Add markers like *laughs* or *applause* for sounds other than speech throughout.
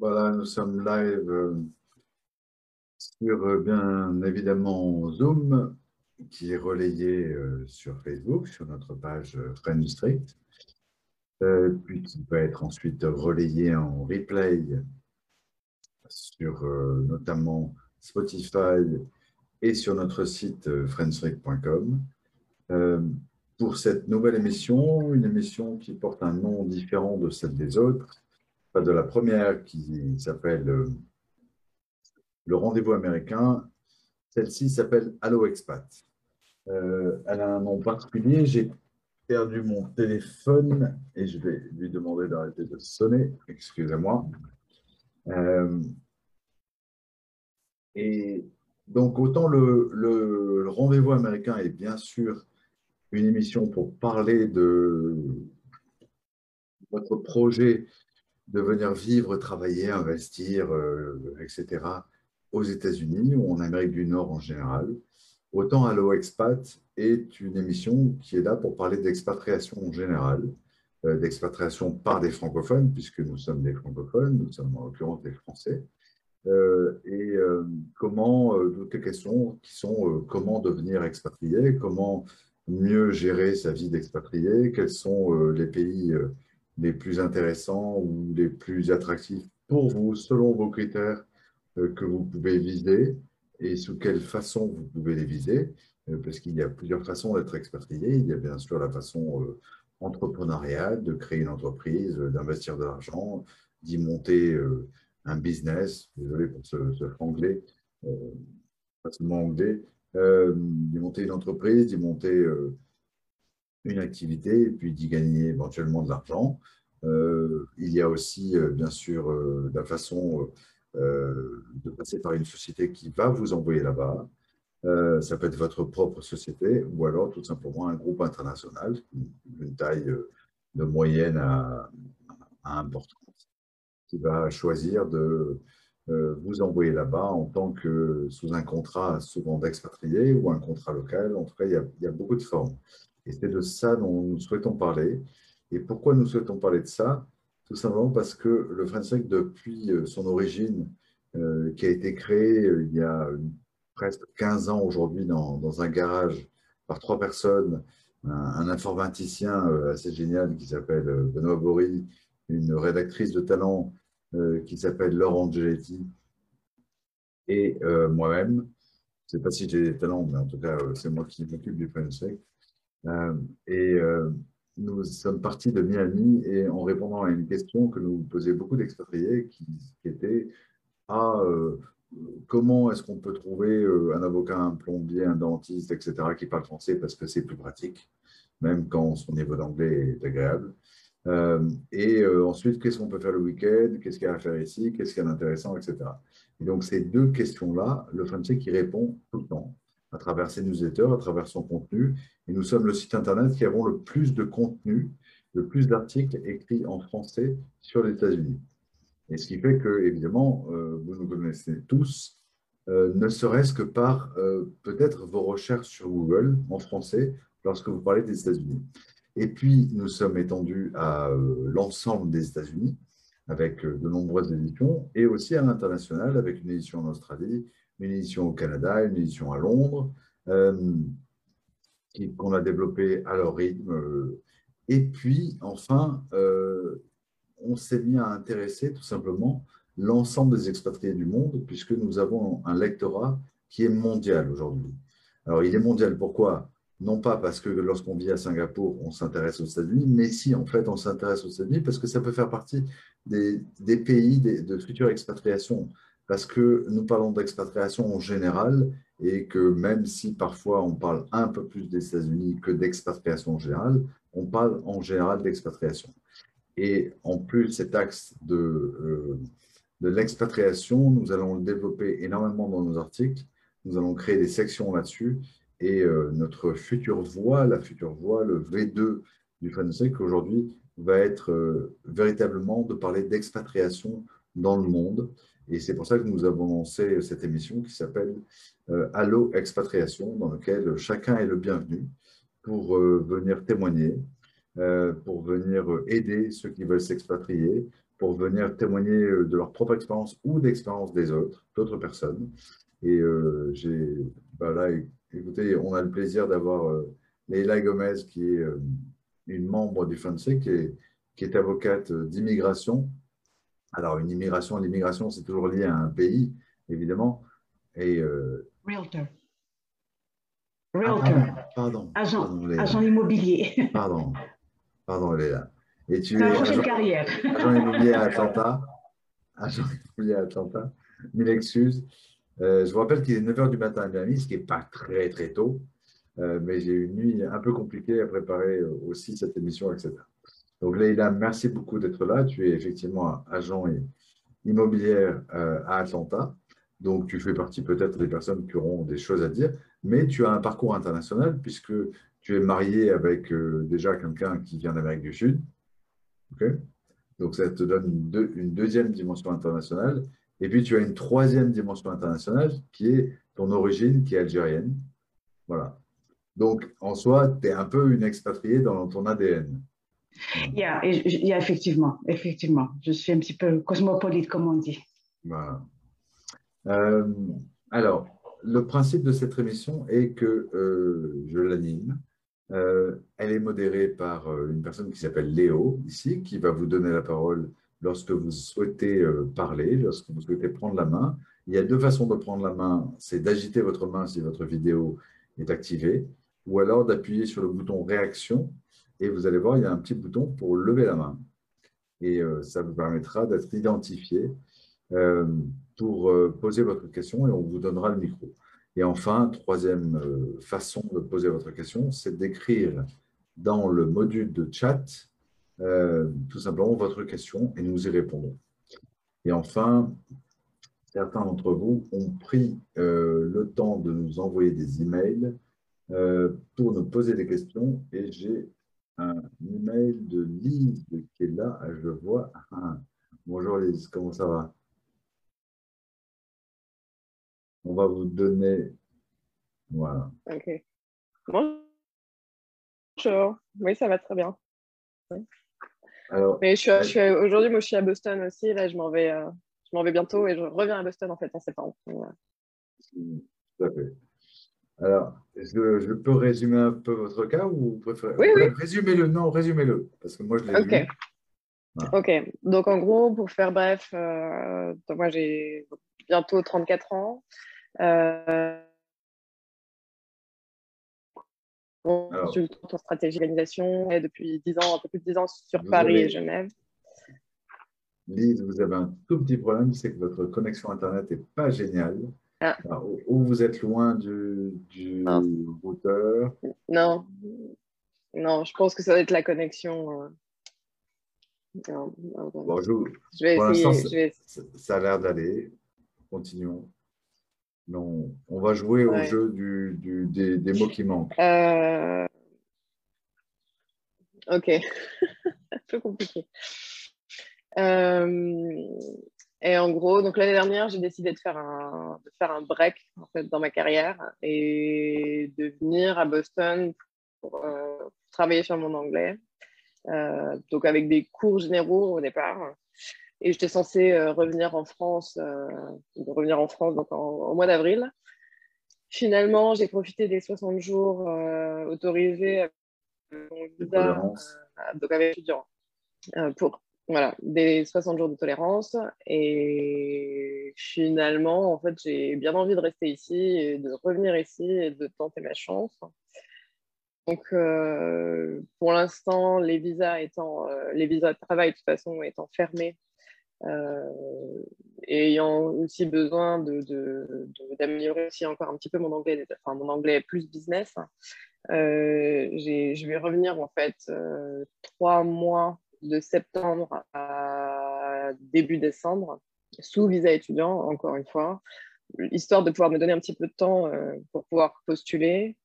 Voilà, nous sommes live euh, sur euh, bien évidemment Zoom, qui est relayé euh, sur Facebook, sur notre page Friend District, puis qui peut être ensuite relayé en replay sur notamment Spotify et sur notre site friendstrict.com pour cette nouvelle émission, une émission qui porte un nom différent de celle des autres de la première qui s'appelle euh, Le rendez-vous américain. Celle-ci s'appelle Allo Expat. Euh, elle a un nom particulier. J'ai perdu mon téléphone et je vais lui demander d'arrêter de sonner. Excusez-moi. Euh, et donc, autant le, le rendez-vous américain est bien sûr une émission pour parler de votre projet de venir vivre, travailler, investir, euh, etc., aux États-Unis ou en Amérique du Nord en général. Autant Allo Expat est une émission qui est là pour parler d'expatriation en général, euh, d'expatriation par des francophones, puisque nous sommes des francophones, nous sommes en l'occurrence des Français, euh, et comment, les questions qui sont comment devenir expatrié, comment mieux gérer sa vie d'expatrié, quels sont les pays les plus intéressants ou les plus attractifs pour vous, selon vos critères euh, que vous pouvez viser et sous quelle façon vous pouvez les viser, euh, parce qu'il y a plusieurs façons d'être expatrié. Il y a bien sûr la façon euh, entrepreneuriale, de créer une entreprise, d'investir de l'argent, d'y monter un business, désolé pour ce, ce franglais, pas seulement anglais, d'y monter une entreprise, d'y monter une activité et puis d'y gagner éventuellement de l'argent. Euh, il y a aussi, euh, bien sûr, euh, la façon de passer par une société qui va vous envoyer là-bas. ça peut être votre propre société ou alors tout simplement un groupe international d'une taille de moyenne à, importante qui va choisir de vous envoyer là-bas en tant que sous un contrat souvent d'expatrié ou un contrat local. En tout cas, il y a beaucoup de formes. Et c'est de ça dont nous souhaitons parler. Et pourquoi nous souhaitons parler de ça? Tout simplement parce que le French depuis euh, son origine, euh, qui a été créé euh, il y a presque 15 ans aujourd'hui dans, un garage par trois personnes, un, informaticien assez génial qui s'appelle Benoît Bory, une rédactrice de talent qui s'appelle Laurent Angeletti, et moi-même. Je ne sais pas si j'ai des talents, mais en tout cas, c'est moi qui m'occupe du French et euh, nous sommes partis de Miami et en répondant à une question que nous posaient beaucoup d'expatriés qui, était ah, euh, comment est-ce qu'on peut trouver un avocat, un plombier, un dentiste, etc., qui parle français parce que c'est plus pratique, même quand son niveau d'anglais est agréable? et ensuite, qu'est-ce qu'on peut faire le week-end? Qu'est-ce qu'il y a à faire ici? Qu'est-ce qu'il y a d'intéressant, etc. Et donc, ces deux questions-là, le français qui répond tout le temps à travers ses newsletters, à travers son contenu. Et nous sommes le site Internet qui avons le plus de contenu, le plus d'articles écrits en français sur les États-Unis. Et ce qui fait que, évidemment, euh, vous nous connaissez tous, euh, ne serait-ce que par euh, peut-être vos recherches sur Google en français lorsque vous parlez des États-Unis. Et puis, nous sommes étendus à l'ensemble des États-Unis avec de nombreuses éditions et aussi à l'international avec une édition en Australie, une édition au Canada, une édition à Londres, euh, qu'on a développée à leur rythme. Et puis, enfin, euh, on s'est mis à intéresser tout simplement l'ensemble des expatriés du monde, puisque nous avons un lectorat qui est mondial aujourd'hui. Alors, il est mondial, pourquoi? Non pas parce que lorsqu'on vit à Singapour, on s'intéresse aux États-Unis, mais si, en fait, on s'intéresse aux États-Unis parce que ça peut faire partie des, pays de future expatriation parce que nous parlons d'expatriation en général et que même si parfois on parle un peu plus des États-Unis que d'expatriation en général, on parle en général d'expatriation. Et en plus, cet axe de, euh, l'expatriation, nous allons le développer énormément dans nos articles. Nous allons créer des sections là-dessus. Et euh, notre future voie, la future voie, le V2 du français aujourd'hui, va être euh, véritablement de parler d'expatriation dans le monde et c'est pour ça que nous avons lancé cette émission qui s'appelle euh, Allo Expatriation, dans laquelle chacun est le bienvenu pour euh, venir témoigner, euh, pour venir aider ceux qui veulent s'expatrier, pour venir témoigner de leur propre expérience ou d'expérience des autres, d'autres personnes. Et j'ai, bah là, écoutez, on a le plaisir d'avoir Leila Gomez, qui est une membre du est, qui est avocate d'immigration. Alors, une immigration, l'immigration, c'est toujours lié à un pays, évidemment. Et, Realtor. Ah, Realtor. pardon. Agent, agent immobilier. *laughs* Pardon. Pardon, Léa. Et tu es agent, carrière. agent immobilier à *laughs* Atlanta. Agent immobilier à Atlanta. Mille excuses. Euh, je vous rappelle qu'il est 9h du matin à Miami, ce qui n'est pas très, très tôt. Euh, mais j'ai eu une nuit un peu compliquée à préparer euh, aussi cette émission, etc. Donc, Leïla, merci beaucoup d'être là. Tu es effectivement agent immobilière à Atlanta. Donc, tu fais partie peut-être des personnes qui auront des choses à dire, mais tu as un parcours international puisque tu es marié avec euh, déjà quelqu'un qui vient d'Amérique du Sud. Donc, ça te donne une, deuxième dimension internationale. Et puis, tu as une troisième dimension internationale qui est ton origine, qui est algérienne. Voilà. Donc, en soi, tu es un peu une expatriée dans ton ADN. Il y a, effectivement, effectivement. Je suis un petit peu cosmopolite, comme on dit. Voilà. Euh, alors, le principe de cette émission est que euh, je l'anime. Euh, elle est modérée par une personne qui s'appelle Léo, ici, qui va vous donner la parole lorsque vous souhaitez parler, lorsque vous souhaitez prendre la main. Il y a deux façons de prendre la main. C'est d'agiter votre main si votre vidéo est activée, ou alors d'appuyer sur le bouton réaction. Et vous allez voir, il y a un petit bouton pour lever la main. Et ça vous permettra d'être identifié pour euh, poser votre question et on vous donnera le micro. Et enfin, troisième euh, façon de poser votre question, c'est d'écrire dans le module de chat euh, tout simplement votre question et nous y répondrons. Et enfin, certains d'entre vous ont pris le temps de nous envoyer des emails pour nous poser des questions et j'ai un email de Lise qui est là, je vois. Ah, bonjour Lise, comment ça va? On va vous donner. Voilà. Ok. Bonjour. Oui, ça va très bien. Alors, Mais je suis, aujourd'hui, moi, je suis à Boston aussi. Là, je m'en vais, euh, je m'en vais bientôt et je reviens à Boston en fait en septembre. Tout à fait. Alors, je, je, peux résumer un peu votre cas ou vous préférez? Oui, oui. Résumez-le, non, résumez-le, parce que moi je l'ai Ok. Ok, donc en gros, pour faire bref, euh, moi j'ai bientôt 34 ans. Euh, consultante en stratégie d'organisation et depuis 10 ans, un peu plus de 10 ans sur Paris et Genève. Lise, vous avez un tout petit problème, c'est que votre connexion Internet n'est pas géniale. Ah. ou vous êtes loin du, du routeur. Non, non, je pense que ça va être la connexion. Euh. Bon, je, vais essayer. Ça, ça a l'air d'aller. Continuons. Non, on va jouer au jeu du, des, mots qui manquent. Euh, ok, *laughs* un peu compliqué. Euh, et en gros, donc l'année dernière, j'ai décidé de faire un, de faire un break en fait, dans ma carrière et de venir à Boston pour, euh, travailler sur mon anglais. donc avec des cours généraux au départ. Et j'étais censée euh, revenir en France, euh, revenir en France donc au mois d'avril. Finalement, j'ai profité des 60 jours euh, autorisés visa, donc avec étudiant, pour voilà, des 60 jours de tolérance. Et finalement, en fait, j'ai bien envie de rester ici et de revenir ici et de tenter ma chance. Donc, pour l'instant, les visas étant, les visas de travail de toute façon étant fermés euh, ayant aussi besoin d'améliorer de, aussi encore un petit peu mon anglais, enfin mon anglais plus business. Euh, je vais revenir en fait euh, trois mois de septembre à début décembre sous visa étudiant, encore une fois, histoire de pouvoir me donner un petit peu de temps pour pouvoir postuler,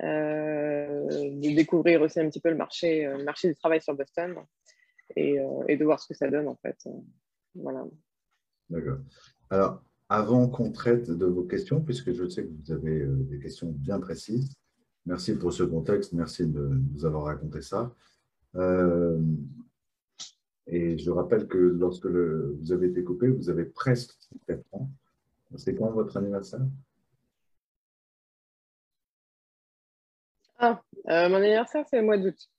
de découvrir aussi un petit peu le marché, le marché du travail sur Boston. Euh, et, de voir ce que ça donne en fait. Euh, voilà. D'accord. Alors, avant qu'on traite de vos questions, puisque je sais que vous avez euh, des questions bien précises, merci pour ce contexte, merci de nous avoir raconté ça. Et je rappelle que lorsque vous avez été coupé, vous avez presque 4 ans. C'est quand votre anniversaire? Ah, euh, mon anniversaire, c'est le mois d'août.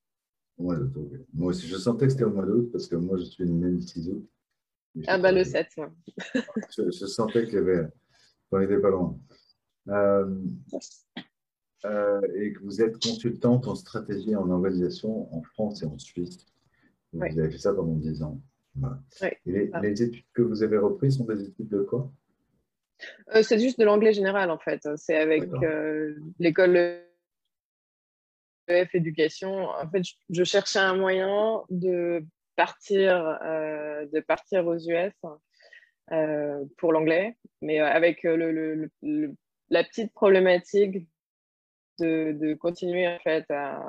Moi aussi, je sentais que c'était au mois d'août parce que moi, je suis né le 6 août. Ah, bah le 7, moi. je, sentais qu'il y avait. On n'était pas loin. Euh, euh, et que vous êtes consultante en stratégie et en organisation en France et en Suisse. Vous avez fait ça pendant 10 ans. Et ah. les, études que vous avez reprises sont des études de quoi? Euh, C'est juste de l'anglais général, en fait. C'est avec l'école EF Éducation. En fait, je, cherchais un moyen de partir, de partir aux US pour l'anglais, mais avec le, la petite problématique de, continuer en fait à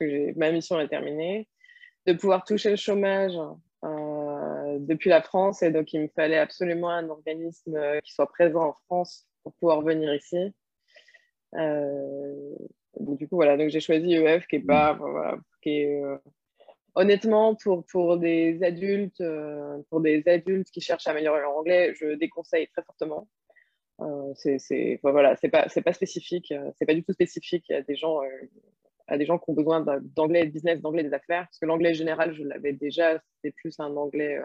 que ma mission est terminée, de pouvoir toucher le chômage euh, depuis la France. Et donc il me fallait absolument un organisme euh, qui soit présent en France pour pouvoir venir ici. Euh, du coup voilà. Donc j'ai choisi EF qui est pas voilà, qui est honnêtement pour pour des adultes pour des adultes qui cherchent à améliorer leur anglais je déconseille très fortement euh, c'est pas, spécifique, euh, c'est pas du tout spécifique à des gens, euh, à des gens qui ont besoin d'anglais business, d'anglais des affaires. Parce que l'anglais général, je l'avais déjà, c'était plus un anglais.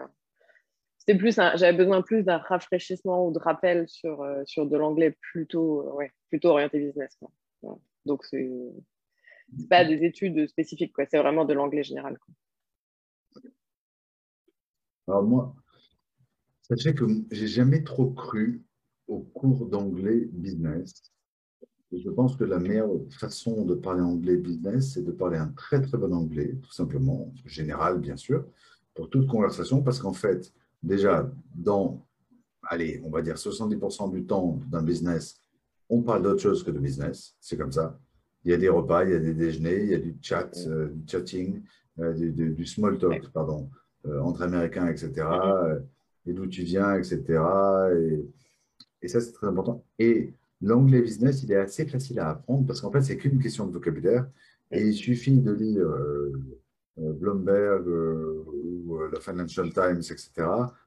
c'était plus, j'avais besoin plus d'un rafraîchissement ou de rappel sur, sur de l'anglais plutôt, ouais, plutôt orienté business. Donc c'est pas des études spécifiques. C'est vraiment de l'anglais général. Alors moi, sachez que j'ai jamais trop cru au cours d'anglais business. je pense que la meilleure façon de parler anglais business, c'est de parler un très très bon anglais, tout simplement, général bien sûr, pour toute conversation, parce qu'en fait, déjà, dans, allez, on va dire 70% du temps d'un business, on parle d'autre chose que de business, c'est comme ça. Il y a des repas, il y a des déjeuners, il y a du chat, euh, du chatting, euh, du, small talk, pardon, euh, entre Américains, etc. et d'où tu viens, etc. Et, et ça, c'est très important. Et l'anglais business, il est assez facile à apprendre parce qu'en fait, c'est qu'une question de vocabulaire. Et il suffit de lire euh, euh, Bloomberg euh, ou la Financial Times, etc.,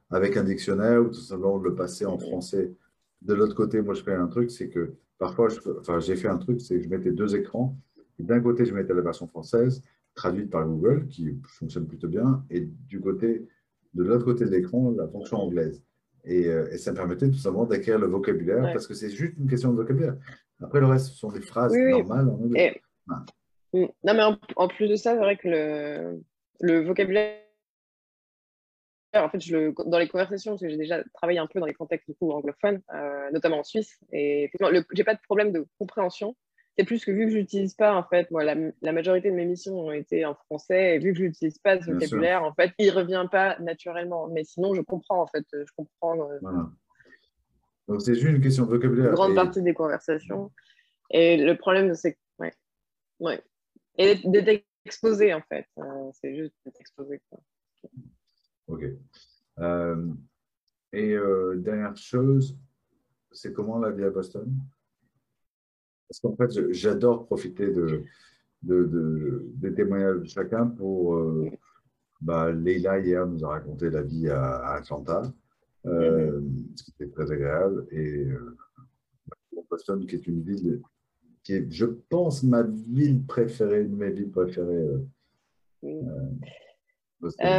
avec un dictionnaire ou tout simplement le passer en français. De l'autre côté, moi, je fais un truc, c'est que parfois, enfin, j'ai fait un truc, c'est que je mettais deux écrans. D'un côté, je mettais la version française, traduite par Google, qui fonctionne plutôt bien, et du côté, de l'autre côté de l'écran, la fonction anglaise. Euh, et, ça me permettait tout simplement d'acquérir le vocabulaire parce que c'est juste une question de vocabulaire. Après, le reste, ce sont des phrases normales. Mm. Non, mais en, plus de ça, c'est vrai que le, le vocabulaire, en fait, je le, dans les conversations, parce que j'ai déjà travaillé un peu dans les contextes du coup, anglophones, euh, notamment en Suisse, et j'ai pas de problème de compréhension c'est plus que vu que je n'utilise pas, en fait, moi, la, majorité de mes missions ont été en français, et vu que je n'utilise pas ce vocabulaire, en fait, il ne revient pas naturellement. Mais sinon, je comprends, en fait, je comprends. Euh, Donc, c'est juste une question de vocabulaire. Une grande partie des conversations. Et le problème, c'est que, ouais, ouais. Et d'être exposé, en fait. Euh, c'est juste d'être exposé. Ok. Euh, et dernière chose, c'est comment la vie à Boston? Parce qu'en fait, j'adore profiter de, des témoignages de chacun pour. Euh, bah, Leila, hier, nous a raconté la vie à, Atlanta, euh, ce qui était très agréable. Et euh, Boston, qui est une ville qui est, je pense, ma ville préférée, mes villes préférées. Euh, Boston.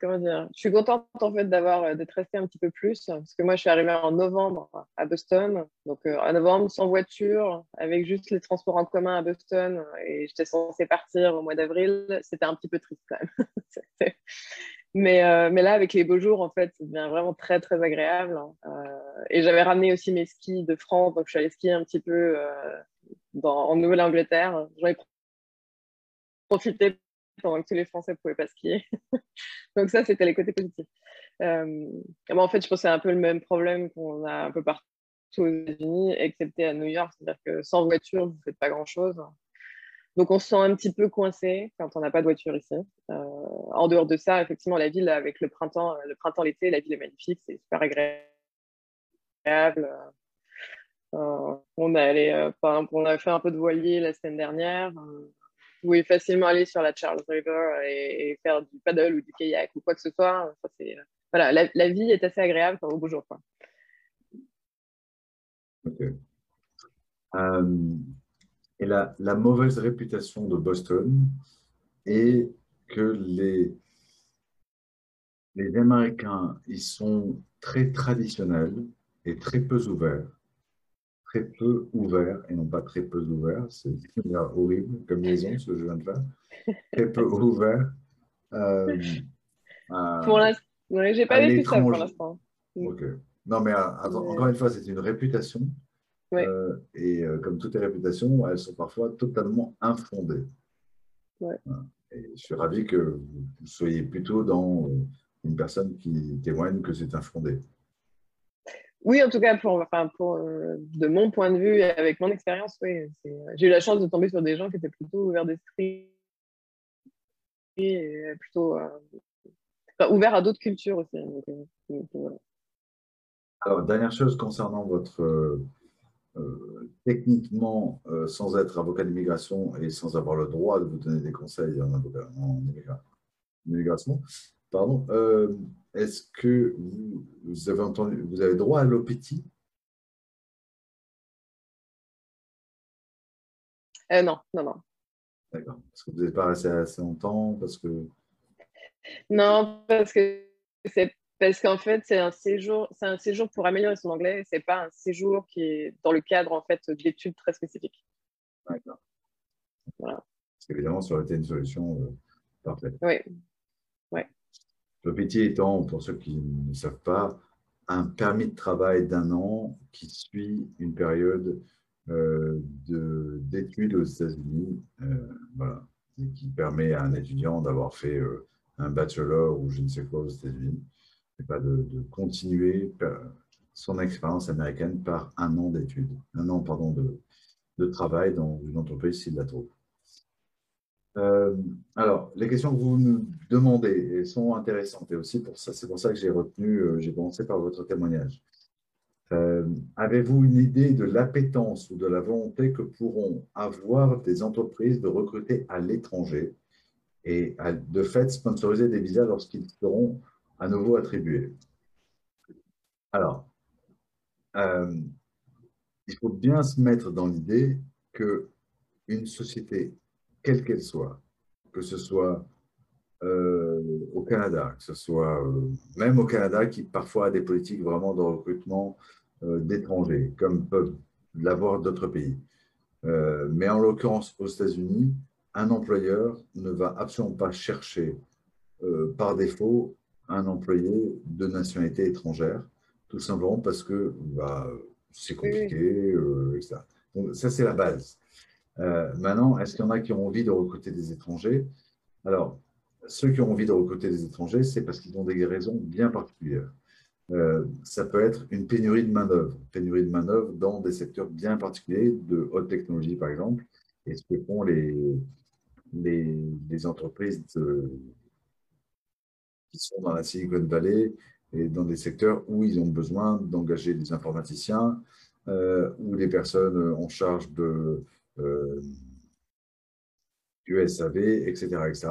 comment dire? Je suis contente en fait d'avoir euh, d'être restée un petit peu plus parce que moi je suis arrivée en novembre à Boston, donc euh, en novembre sans voiture, avec juste les transports en commun à Boston et j'étais censée partir au mois d'avril. C'était un petit peu triste quand même. *laughs* mais, mais là avec les beaux jours en fait, ça devient vraiment très très agréable. et j'avais ramené aussi mes skis de France, donc je suis allée skier un petit peu en Nouvelle-Angleterre. J'en ai profité pendant que tous les Français ne pouvaient pas skier. *laughs* Donc ça, c'était les côtés positifs. Euh, en fait, je pense que c'est un peu le même problème qu'on a un peu partout aux États-Unis, excepté à New York. C'est-à-dire que sans voiture, vous ne faites pas grand-chose. Donc on se sent un petit peu coincé quand on n'a pas de voiture ici. Euh, en dehors de ça, effectivement, la ville avec le printemps, le printemps, l'été, la ville est magnifique, c'est super agréable. Euh, on a fait un peu de voilier la semaine dernière pouvez facilement aller sur la Charles River et, faire du paddle ou du kayak ou quoi que ce soit. voilà, la, vie est assez agréable au beau jour. Euh, et la, la, mauvaise réputation de Boston est que les, les Américains, ils sont très traditionnels et très peu ouverts. Très peu ouverts et non pas très peu ouverts. C'est *laughs* horrible comme maison ce que je viens de faire. Très peu ouverts. Euh, *laughs* pour l'instant, j'ai pas vécu ça pour l'instant. Ok. Non, mais euh, encore une fois, c'est une réputation. Euh, et euh, comme toutes les réputations, elles sont parfois totalement infondées. Et je suis ravi que vous soyez plutôt dans une personne qui témoigne que c'est infondé. Oui, en tout cas, pour, enfin, pour, de mon point de vue et avec mon expérience, oui, j'ai eu la chance de tomber sur des gens qui étaient plutôt ouverts d'esprit et plutôt ouverts à d'autres cultures aussi. Donc, alors, dernière chose concernant votre euh, euh, techniquement, euh, sans être avocat d'immigration et sans avoir le droit de vous donner des conseils en, avocat, en immigration, pardon, est-ce que vous, avez entendu, vous avez droit à l'OPT Non, non, non. D'accord. Parce que vous n'êtes pas resté assez longtemps Parce que. Non, parce que c'est parce qu'en fait, c'est un séjour, c'est un séjour pour améliorer son anglais. C'est pas un séjour qui est dans le cadre en fait d'études très spécifiques. D'accord. Voilà. Parce qu'évidemment, ça aurait été une solution euh, parfaite. Oui. Ouais. Le petit étant, pour ceux qui ne savent pas, un permis de travail d'un an qui suit une période euh, d'études aux États-Unis, euh, et qui permet à un étudiant d'avoir fait euh, un bachelor ou je ne sais quoi aux États-Unis pas de, continuer son expérience américaine par un an d'études, un an pardon, de, de, travail dans une entreprise s'il la trouve. Euh, alors, les questions que vous nous demandez sont intéressantes et aussi pour ça, c'est pour ça que j'ai retenu, euh, j'ai commencé par votre témoignage. Euh, avez-vous une idée de l'appétence ou de la volonté que pourront avoir des entreprises de recruter à l'étranger et de fait sponsoriser des visas lorsqu'ils seront à nouveau attribué. Alors, il faut bien se mettre dans l'idée que une société, quelle qu'elle soit, que ce soit euh, au Canada, que ce soit euh, même au Canada qui parfois a des politiques vraiment de recrutement d'étrangers, comme peuvent l'avoir d'autres pays. mais en l'occurrence, aux États-Unis, un employeur ne va absolument pas chercher par défaut un employé de nationalité étrangère, tout simplement parce que bah, c'est compliqué, euh, etc. Donc, ça, c'est la base. Euh, maintenant, est-ce qu'il y en a qui ont envie de recruter des étrangers? Alors, ceux qui ont envie de recruter des étrangers, c'est parce qu'ils ont des raisons bien particulières. Euh, ça peut être une pénurie de main-d'œuvre, pénurie de main-d'œuvre dans des secteurs bien particuliers, de haute technologie par exemple, et ce que font les, les, entreprises qui sont dans la Silicon Valley et dans des secteurs où ils ont besoin d'engager des informaticiens euh, ou des personnes en charge de euh, du SAV, etc., etc.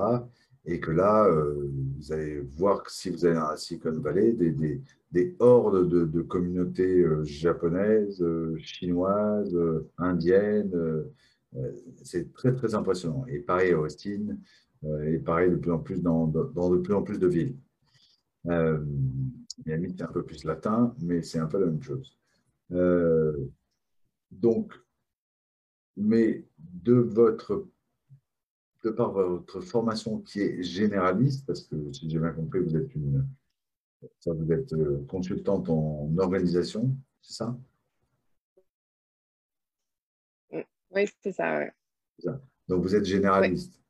Et que là, euh, vous allez voir que si vous allez dans Silicon Valley, des, des, des hordes de, de communautés euh, japonaises, chinoises, indiennes. c'est très, très impressionnant. Et pareil à Austin, euh, et pareil de plus en plus dans, dans de plus en plus de villes. Euh, Miami, c'est un peu plus latin, mais c'est un peu la même chose. Euh, donc, mais de votre de par votre formation qui est généraliste, parce que si j'ai bien compris, vous êtes une vous êtes euh, consultante en organisation, c'est ça? Oui, c'est ça, Donc vous êtes généraliste.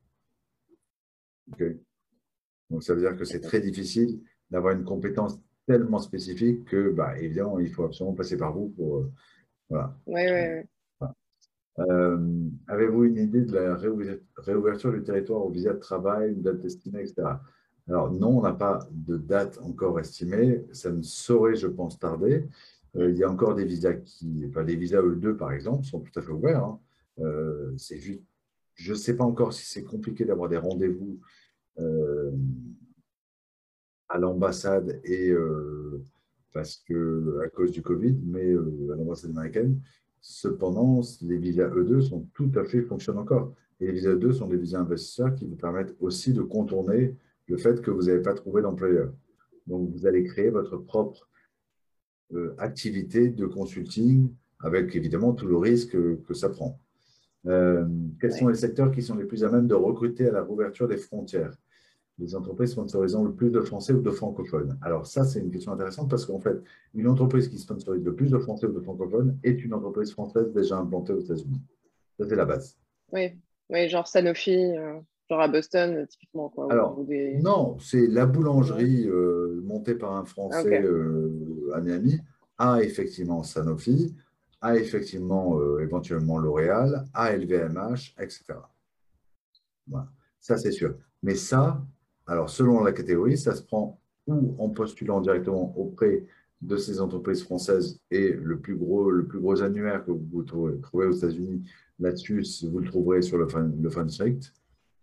Donc, ça veut dire que c'est très difficile d'avoir une compétence tellement spécifique que, bah, évidemment, il faut absolument passer par vous pour. Euh, voilà. Oui, oui, euh, Avez-vous une idée de la réouverture du territoire au visa de travail, une date estimée, etc. Alors, non, on n'a pas de date encore estimée. Ça ne saurait, je pense, tarder. Euh, il y a encore des visas qui. Enfin, les visas E2, par exemple, sont tout à fait ouverts. Hein. c'est juste je ne sais pas encore si c'est compliqué d'avoir des rendez-vous euh, à l'ambassade et parce que à cause du Covid, mais à l'ambassade américaine. Cependant, les visas E2 sont tout à fait fonctionnent encore. Et les visas E2 sont des visas investisseurs qui vous permettent aussi de contourner le fait que vous n'avez pas trouvé d'employeur. Donc, vous allez créer votre propre euh, activité de consulting avec évidemment tout le risque que, ça prend. Euh, quels sont les secteurs qui sont les plus à même de recruter à la rouverture des frontières? Les entreprises sponsorisant le plus de Français ou de francophones. Alors ça, c'est une question intéressante parce qu'en fait, une entreprise qui sponsorise le plus de Français ou de francophones est une entreprise française déjà implantée aux États-Unis. Ça, c'est la base. Oui, oui genre Sanofi. Euh, Genre à Boston, typiquement. Quoi, Alors, non, c'est la boulangerie euh, montée par un Français euh, à Miami, a effectivement Sanofi, a effectivement euh, éventuellement L'Oréal, a LVMH, etc. Voilà. Ça, c'est sûr. Mais ça, alors selon la catégorie, ça se prend ou en postulant directement auprès de ces entreprises françaises et le plus gros, le plus gros annuaire que vous trouvez, aux États-Unis là-dessus, vous le trouverez sur le le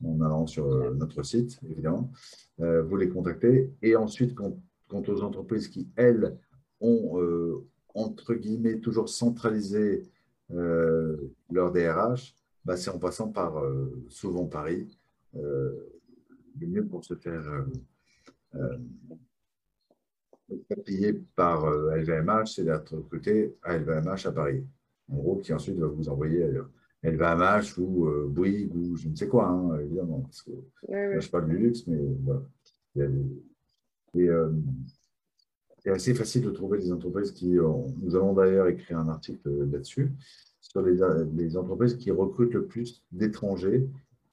en allant sur euh, notre site, évidemment. Euh, vous les contactez. Et ensuite, quant, aux entreprises qui, elles, ont, euh, entre guillemets, toujours centralisé leur DRH, bah, c'est en passant par souvent Paris. Le mieux pour se faire payer par LVMH, c'est d'être recruté à LVMH à Paris. En gros, qui ensuite va vous envoyer ailleurs. LVMH ou euh, Bouygues ou je ne sais quoi, hein, évidemment. Parce que, je parle du luxe, mais voilà. Euh, c'est assez facile de trouver des entreprises qui. nous allons d'ailleurs écrire un article là-dessus, sur les, entreprises qui recrutent le plus d'étrangers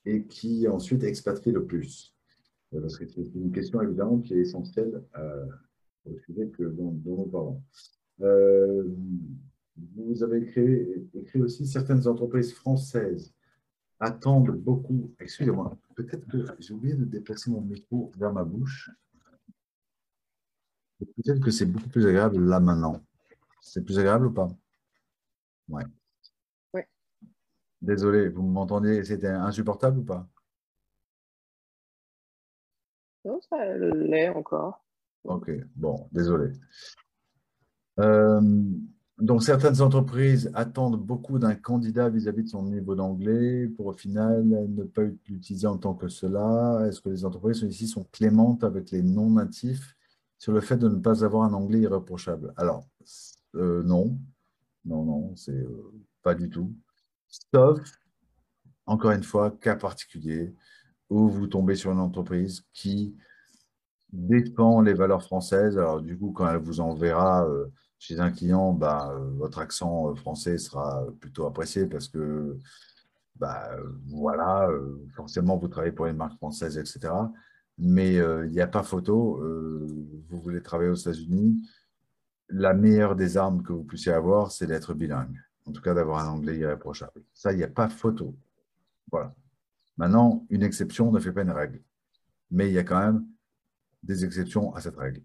et qui ensuite expatrient le plus. Euh, parce que c'est une question évidemment qui est essentielle au sujet que, dont, dont nous parlons. Euh, vous avez écrit, aussi certaines entreprises françaises attendent beaucoup. Excusez-moi, peut-être que j'ai oublié de déplacer mon micro vers ma bouche. Peut-être que c'est beaucoup plus agréable là maintenant. C'est plus agréable ou pas? Oui. Désolé, vous m'entendez C'était insupportable ou pas? Non, ça l'est encore. Ok, bon, désolé. Euh, donc, certaines entreprises attendent beaucoup d'un candidat vis-à-vis de son niveau d'anglais pour au final ne pas l'utiliser en tant que cela. Est-ce que les entreprises ici sont clémentes avec les non-natifs sur le fait de ne pas avoir un anglais irréprochable? Alors, euh, non, non, non, c'est euh, pas du tout. Sauf, encore une fois, cas particulier où vous tombez sur une entreprise qui défend les valeurs françaises. Alors, du coup, quand elle vous enverra euh, chez un client, bah, euh, votre accent euh, français sera plutôt apprécié parce que bah, voilà, forcément, vous travaillez pour une marque française, etc. Mais il n'y a pas photo. vous voulez travailler aux États-Unis. La meilleure des armes que vous puissiez avoir, c'est d'être bilingue. En tout cas, d'avoir un anglais irréprochable. Ça, il n'y a pas photo. Voilà. Maintenant, une exception ne fait pas une règle. Mais il y a quand même des exceptions à cette règle.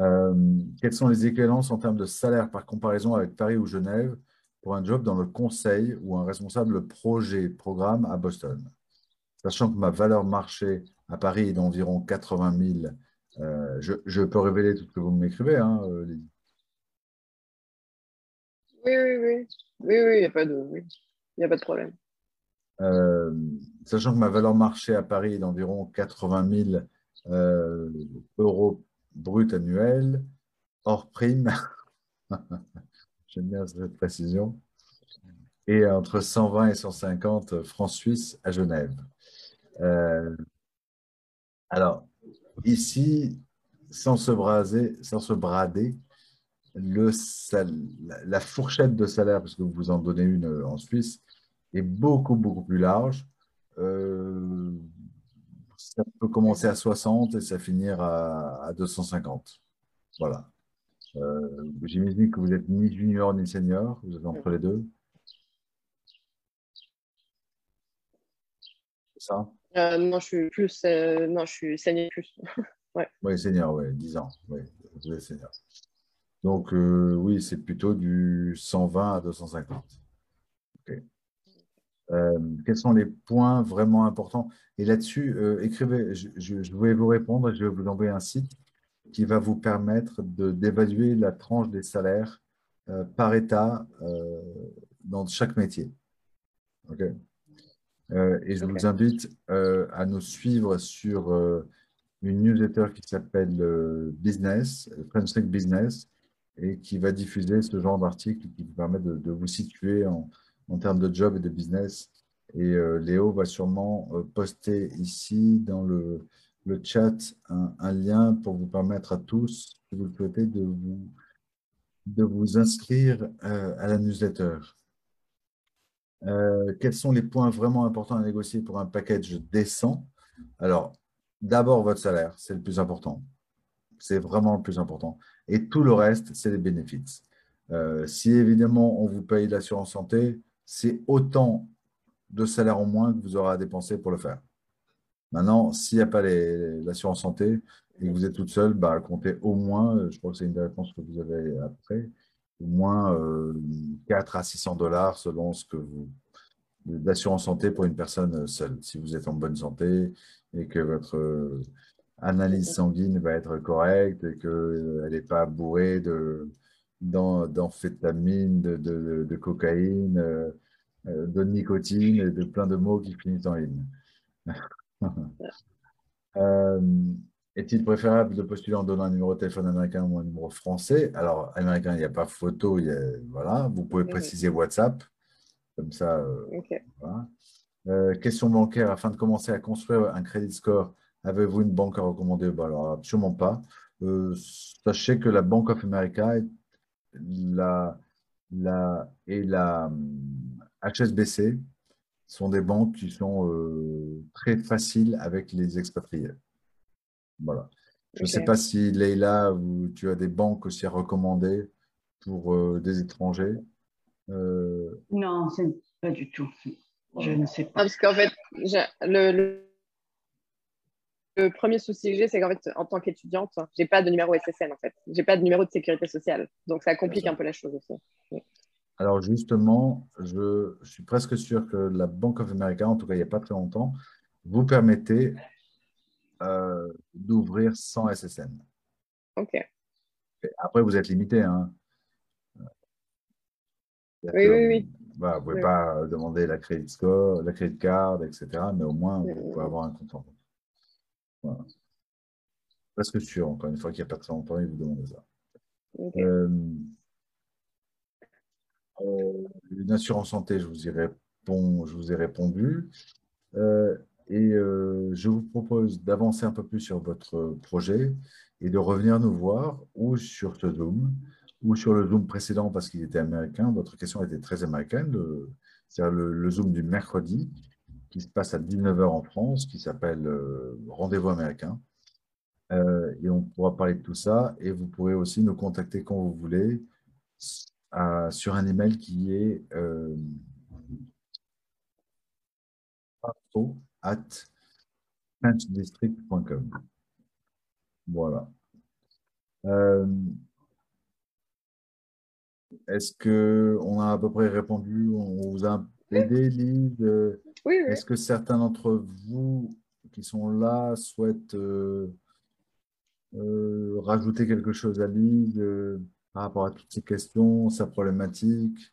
Euh, quelles sont les équivalences en termes de salaire par comparaison avec Paris ou Genève pour un job dans le conseil ou un responsable projet, programme à Boston? Sachant que ma valeur marché à Paris est d'environ 80 000, euh, je, peux révéler tout ce que vous m'écrivez, hein, euh, Lydie Oui, oui, oui. Oui, oui, il n'y a, pas de, a pas de problème. sachant que ma valeur marché à Paris est d'environ 80 000 euros brut annuel, hors prime. *laughs* J'aime bien cette précision. Et entre 120 et 150 francs suisses à Genève. Euh, alors, ici, sans se, braser, sans se brader, le la fourchette de salaire, parce que vous en donnez une en Suisse, est beaucoup, beaucoup plus large. Euh, ça peut commencer à 60 et ça finir à, 250. Voilà. Euh, J'imagine que vous n'êtes ni junior ni senior, vous êtes entre les deux. C'est ça? Euh, Non, je suis plus. Euh, non, je suis senior plus. *laughs* ouais. Oui, senior, oui, 10 ans. Oui, vous êtes senior. Donc, euh, oui, c'est plutôt du 120 à 250. OK. quels sont les points vraiment importants? Et là-dessus, écrivez, je, je, vais vous répondre, je vais vous envoyer un site qui va vous permettre d'évaluer la tranche des salaires par État dans chaque métier. OK euh, et je vous invite euh, à nous suivre sur euh, une newsletter qui s'appelle Business, French Tech Business, et qui va diffuser ce genre d'articles qui vous permet de, vous situer en, termes de job et de business. Et Léo va sûrement poster ici dans le, chat un, lien pour vous permettre à tous, si vous le souhaitez, de vous, de vous inscrire à la newsletter. Euh, quels sont les points vraiment importants à négocier pour un package décent? Alors, d'abord, votre salaire, c'est le plus important. C'est vraiment le plus important. Et tout le reste, c'est les bénéfices. Euh, si évidemment on vous paye l'assurance santé, c'est autant de salaire en moins que vous aurez à dépenser pour le faire. Maintenant, s'il n'y a pas l'assurance santé et que vous êtes toute seule, bah, comptez au moins, je crois que c'est une des réponses que vous avez après, au moins 4 euh, à 600 dollars selon ce que vous d'assurance santé pour une personne seule. Si vous êtes en bonne santé et que votre euh, analyse sanguine va être correcte et qu'elle euh, n'est pas bourrée de, de, de, cocaïne, de nicotine et de plein de mots qui finissent en ligne. *laughs* Est-il préférable de postuler en donnant un numéro de téléphone américain ou un numéro français? Alors, américain, il n'y a pas photo, voilà. vous pouvez préciser WhatsApp, comme ça. Euh, euh, question bancaire, afin de commencer à construire un crédit score, avez-vous une banque à recommander? Bah, Alors, absolument pas. Euh, sachez que la Bank of America la, la, et la HSBC sont des banques qui sont très faciles avec les expatriés. Voilà. Je ne sais pas si Leïla, tu as des banques aussi à recommander pour euh, des étrangers? Euh... Non, pas du tout. Je ne sais pas. parce qu'en fait, le, le, premier souci que j'ai, c'est qu'en fait, en tant qu'étudiante, je n'ai pas de numéro SSN en fait. J'ai pas de numéro de sécurité sociale. Donc ça complique un peu la chose aussi. Alors justement, je, je, suis presque sûr que la Bank of America, en tout cas il n'y a pas très longtemps, vous permettez euh, d'ouvrir sans SSN. OK. après, vous êtes limité. Hein. Oui, oui, oui. vous ne pouvez pas demander la crédit score, la crédit card, etc. Mais au moins, vous pouvez avoir un compte en banque. Voilà. Presque sûr, encore une fois, qu'il n'y a pas très longtemps, ils vous demandent ça. Euh, euh, une assurance santé, je vous ai, répondu. Je vous ai répondu. Et euh, je vous propose d'avancer un peu plus sur votre projet et de revenir nous voir ou sur ce Zoom ou sur le Zoom précédent parce qu'il était américain. Votre question était très américaine. C'est-à-dire le, Zoom du mercredi qui se passe à 19h en France, qui s'appelle euh, Rendez-vous américain. Euh, et on pourra parler de tout ça. Et vous pourrez aussi nous contacter quand vous voulez sur un email qui est at frenchdistrict.com. Voilà. Euh, est-ce que on a à peu près répondu On vous a aidé, Lise Oui, Est-ce que certains d'entre vous qui sont là souhaitent euh, euh, rajouter quelque chose à Lise par rapport à toutes ces questions, sa problématique?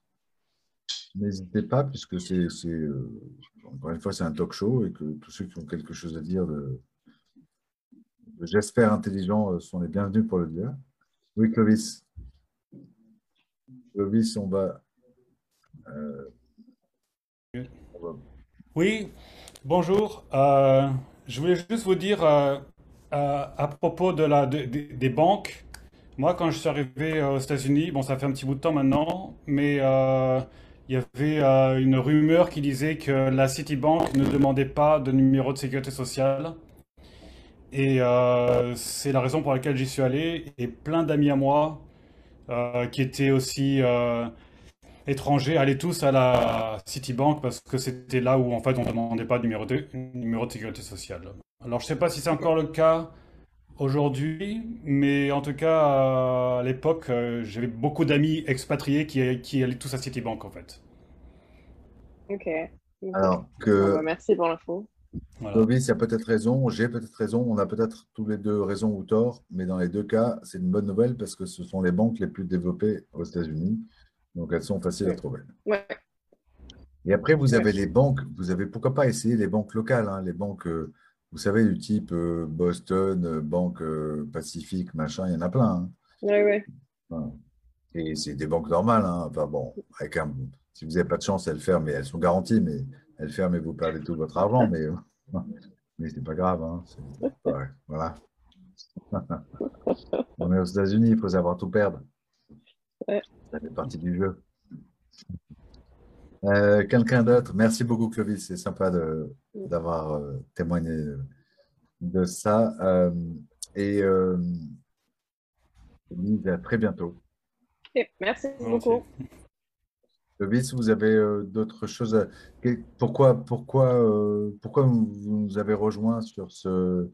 N'hésitez pas, puisque c'est, euh, encore une fois, c'est un talk show et que tous ceux qui ont quelque chose à dire de, j'espère intelligent euh, sont les bienvenus pour le dire. Oui, Clovis. Clovis, on va. Euh, oui, bonjour. je voulais juste vous dire à propos de la, des banques. Moi, quand je suis arrivé aux États-Unis, bon, ça fait un petit bout de temps maintenant, mais il y avait euh, une rumeur qui disait que la Citibank ne demandait pas de numéro de sécurité sociale. Et euh, c'est la raison pour laquelle j'y suis allé. Et plein d'amis à moi euh, qui étaient aussi étrangers allaient tous à la Citibank parce que c'était là où en fait on ne demandait pas de numéro de, numéro de sécurité sociale. Alors je ne sais pas si c'est encore le cas aujourd'hui, mais en tout cas, à l'époque, euh, j'avais beaucoup d'amis expatriés qui, qui allaient tous à Citibank, en fait. Ok. Alors que. Bah, merci pour l'info. Voilà. a peut-être raison, j'ai peut-être raison, on a peut-être tous les deux raison ou tort, mais dans les deux cas, c'est une bonne nouvelle parce que ce sont les banques les plus développées aux États-Unis, donc elles sont faciles à trouver. Ouais. Et après, vous avez les banques, vous avez pourquoi pas essayer les banques locales, hein, les banques, euh, vous savez, du type euh, Boston, euh, Banque Pacifique, machin, il y en a plein. Hein. Oui, oui. Et c'est des banques normales, hein. enfin bon, avec un, si vous n'avez pas de chance, elles ferment, mais elles sont garanties, mais elles ferment et vous perdez tout votre argent, mais, *laughs* mais c'est pas grave. Hein. voilà. *laughs* On est aux États-Unis, il faut savoir tout perdre. Ça fait partie du jeu. Euh, quelqu'un d'autre? Merci beaucoup, Clovis. C'est sympa d'avoir euh, témoigné de ça. Euh, et à très bientôt. merci beaucoup. Clovis, vous avez d'autres choses Pourquoi, pourquoi, pourquoi vous nous avez rejoint sur ce,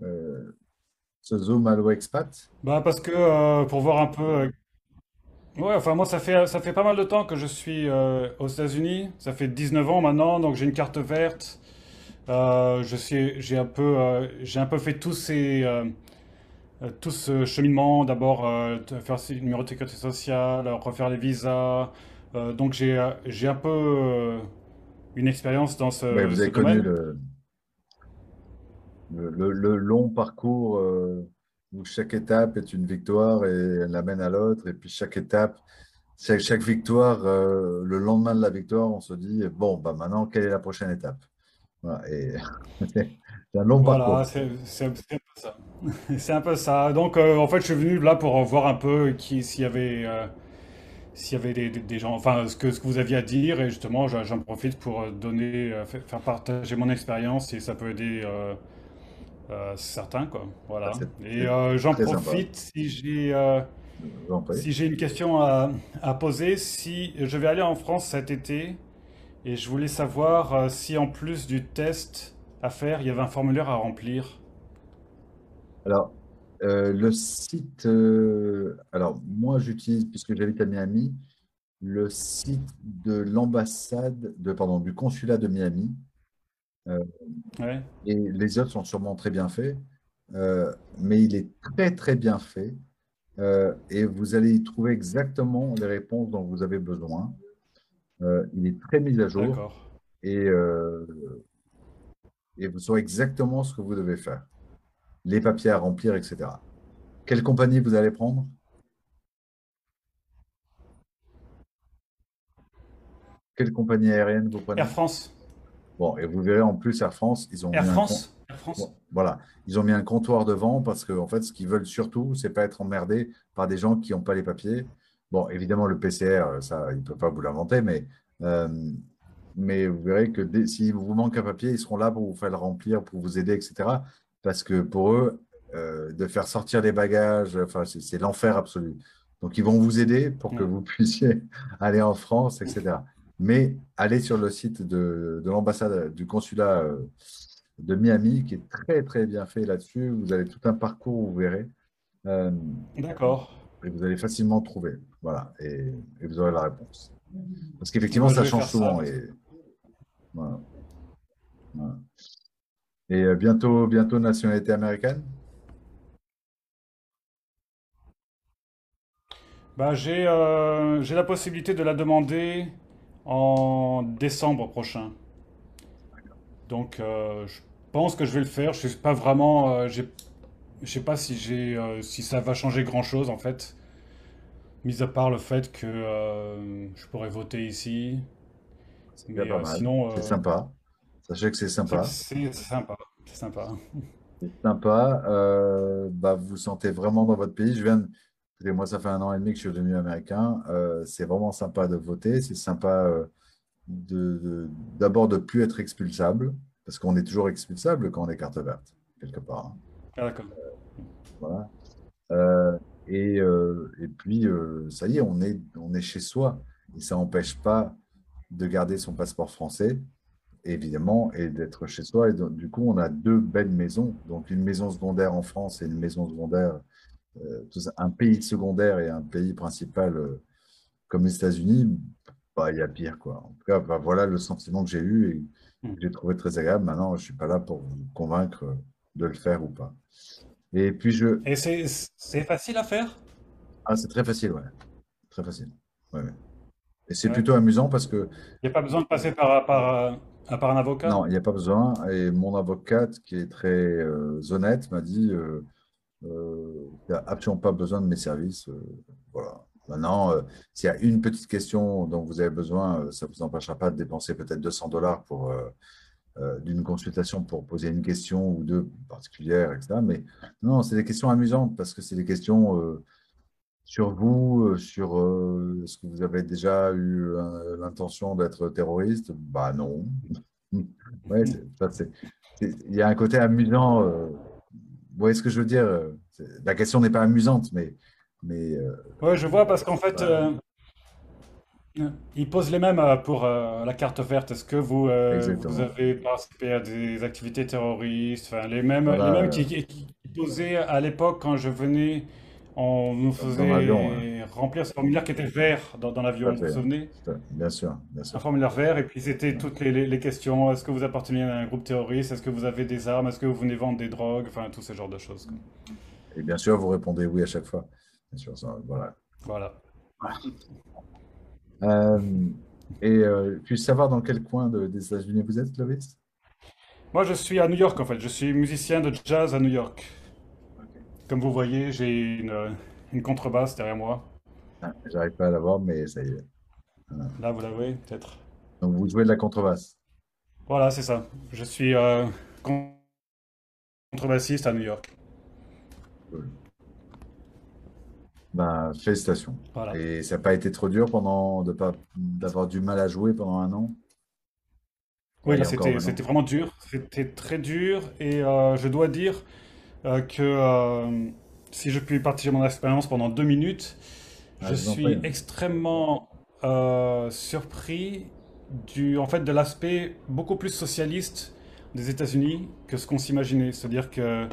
ce Zoom Allo Expat? Bah Parce que pour voir un peu Ouais, enfin moi ça fait, ça fait pas mal de temps que je suis euh, aux États-Unis. Ça fait 19 ans maintenant, donc j'ai une carte verte. Euh, je suis, j'ai un peu, euh, j'ai un peu fait tous ces, tout ce cheminement. D'abord faire le numéro de sécurité sociale, refaire les visas. donc j'ai, j'ai un peu une expérience dans ce, vous avez connu le, le, le, long parcours où chaque étape est une victoire et elle l'amène à l'autre. Et puis chaque étape, chaque, victoire, euh, le lendemain de la victoire, on se dit bon, bah maintenant, quelle est la prochaine étape? Et *laughs* c'est un long parcours. C'est un peu ça. *laughs* c'est un peu ça. Donc, euh, en fait, je suis venu là pour voir un peu s'il y avait. Euh, s'il y avait des, gens, enfin, ce que, ce que vous aviez à dire, et justement, j'en profite pour donner, faire partager mon expérience, et ça peut aider euh, certain, quoi. Voilà. Ah, et euh, j'en profite si j'ai euh, si j'ai une question à, à, poser. Si je vais aller en France cet été et je voulais savoir si en plus du test à faire, il y avait un formulaire à remplir. Alors, le site. alors, moi, j'utilise, puisque j'habite à Miami, le site de l'ambassade, de, pardon, du consulat de Miami euh, et les autres sont sûrement très bien faits, euh, mais il est très très bien fait. Euh, et vous allez y trouver exactement les réponses dont vous avez besoin. il est très mis à jour et, et vous saurez exactement ce que vous devez faire, les papiers à remplir, etc. Quelle compagnie vous allez prendre? Quelle compagnie aérienne vous prenez? Air France. Bon, et vous verrez en plus Air France, ils ont Air mis France, un Air France. voilà, ils ont mis un comptoir devant parce qu'en fait, ce qu'ils veulent surtout, c'est pas être emmerdés par des gens qui n'ont pas les papiers. Bon, évidemment, le PCR, ça, il ne peut pas vous l'inventer, mais, euh, mais vous verrez que s'il vous manque un papier, ils seront là pour vous faire le remplir, pour vous aider, etc. Parce que pour eux, euh, de faire sortir les bagages, enfin, c'est l'enfer absolu. Donc, ils vont vous aider pour que vous *laughs* puissiez aller en France, etc. Mais allez sur le site de, l'ambassade du consulat euh, de Miami, qui est très très bien fait là-dessus. Vous avez tout un parcours, vous verrez. Euh, D'accord. Et vous allez facilement trouver. Voilà. Et, vous aurez la réponse. Parce qu'effectivement, ça change souvent. Et, voilà. et euh, bientôt, bientôt nationalité américaine? Bah, J'ai la possibilité de la demander en décembre prochain. Donc, euh, je pense que je vais le faire. Je sais pas vraiment. Euh, je sais pas si j'ai, euh, si ça va changer grand chose en fait. Mis à part le fait que je pourrais voter ici. C'est sinon, c'est sympa. Sachez que c'est sympa. C'est sympa. C'est sympa. C'est sympa. bah, vous vous sentez vraiment dans votre pays. Je viens de moi, ça fait un an et demi que je suis devenu américain. Euh, c'est vraiment sympa de voter. C'est sympa euh, d'abord de ne plus être expulsable, parce qu'on est toujours expulsable quand on est carte verte, quelque part. Hein. Ah, d'accord. Euh, voilà. Et, et, puis, ça y est on, est, on est chez soi. Et ça n'empêche pas de garder son passeport français, évidemment, et d'être chez soi. Et du coup, on a deux belles maisons. Donc, une maison secondaire en France et une maison secondaire un pays secondaire et un pays principal euh, comme les États-Unis, bah, il y a pire, quoi. En tout cas, bah, voilà le sentiment que j'ai eu et Hmm. que j'ai trouvé très agréable. Maintenant, je ne suis pas là pour vous convaincre de le faire ou pas. Et puis, je... Et c'est facile à faire? Ah, c'est très facile, ouais. Très facile. Ouais, ouais. Et c'est Ouais. plutôt amusant parce que, Il n'y a pas besoin de passer par, par, euh, par un avocat? non, il n'y a pas besoin. Et mon avocate, qui est très euh, honnête, m'a dit, euh, euh, il absolument pas besoin de mes services. euh, voilà. Maintenant, euh, s'il y a une petite question dont vous avez besoin, euh, ça ne vous empêchera pas de dépenser peut-être 200 dollars pour, d'une consultation pour poser une question ou deux particulières, etc. Mais non, c'est des questions amusantes parce que c'est des questions sur vous, sur est-ce que vous avez déjà eu l'intention d'être terroriste? Bah non. *laughs* Il y a un côté amusant. Voyez ce que je veux dire? euh, La question n'est pas amusante, mais, mais euh, Ouais, je vois parce qu'en fait, euh, ils posent les mêmes pour euh, la carte verte. Est-ce que vous, euh, vous avez participé à des activités terroristes? Enfin, les mêmes, les Voilà, mêmes qui- qui posaient à l'époque quand je venais, on nous ouais. faisait remplir ce formulaire qui était vert dans, dans l'avion. Vous vous souvenez? Bien sûr, bien Un sûr. formulaire vert, et puis c'était toutes les, les- les questions. Est-ce que vous appartenez à un groupe terroriste? Est-ce que vous avez des armes? Est-ce que vous venez vendre des drogues? Enfin, tout ce genre de choses. Et bien sûr, vous répondez oui à chaque fois. Bien sûr, ça, voilà. Voilà. Euh, et euh, puis savoir dans quel coin de- des États-Unis vous êtes, Clovis? Moi, je suis à New York en fait. Je suis musicien de jazz à New York. Comme vous voyez, j'ai une, une contrebasse derrière moi. Ah, j'arrive pas à la voir, mais ça y est. Là, vous l'avez peut-être. Donc vous jouez de la contrebasse. Voilà, c'est ça. Je suis euh, con- contrebassiste à New York. Cool. Ben, félicitations. Voilà. Et ça n'a pas été trop dur pendant de pas d'avoir du mal à jouer pendant un an? Oui, Ouais, c'était vraiment dur. C'était très dur. Et euh, je dois dire euh, que euh, si je puis partager mon expérience pendant deux minutes, Ah, je suis extrêmement euh, surpris du, en fait, de l'aspect beaucoup plus socialiste des États-Unis que ce qu'on s'imaginait. C'est-à-dire que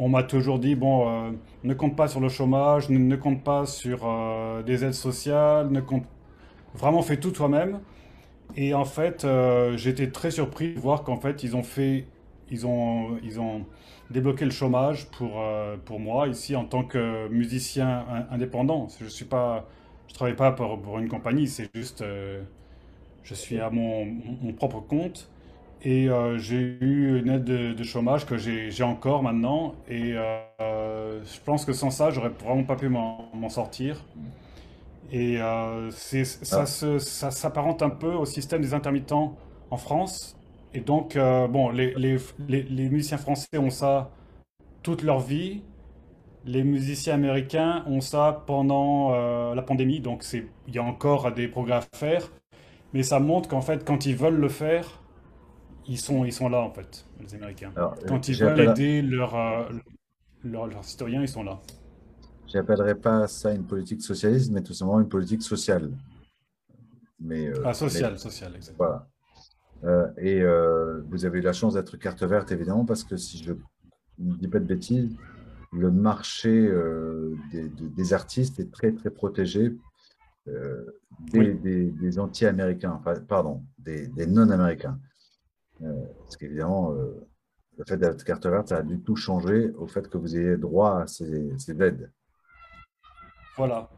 on m'a toujours dit, bon, ne compte pas sur le chômage, ne, ne compte pas sur des aides sociales, ne compte vraiment fais tout toi-même. Et en fait, j'étais très surpris de voir qu'en fait, ils ont fait, ils ont, ils ont débloqué le chômage pour, euh, pour moi ici en tant que musicien in- indépendant. Je suis pas, je travaille pas pour, pour une compagnie, c'est juste, euh, je suis à mon, mon propre compte et euh, j'ai eu une aide de, de chômage que j'ai, encore maintenant. Et euh, je pense que sans ça, j'aurais vraiment pas pu m'en sortir. Et ça Ah, ça s'apparente un peu au système des intermittents en France. Et donc, euh, bon, les, les, les, les musiciens français ont ça toute leur vie. Les musiciens américains ont ça pendant euh, la pandémie. Donc, il y a encore des progrès à faire. Mais ça montre qu'en fait, quand ils veulent le faire, ils sont, ils sont là, en fait, les Américains. alors, Quand ils veulent aider leurs euh, leurs leurs citoyens, ils sont là. j'appellerais pas ça une politique socialiste, mais tout simplement une politique sociale. Mais, euh, Ah, mais social, social, exactement. voilà. Euh, et euh, vous avez eu la chance d'être carte verte, évidemment, parce que si je ne dis pas de bêtises, le marché euh, des, artistes est très, très protégé des, Oui. des- des anti-américains, pardon, des, non-américains. Parce qu'évidemment, le fait d'être carte verte, ça a du tout changé au fait que vous ayez droit à ces, ces aides. Voilà.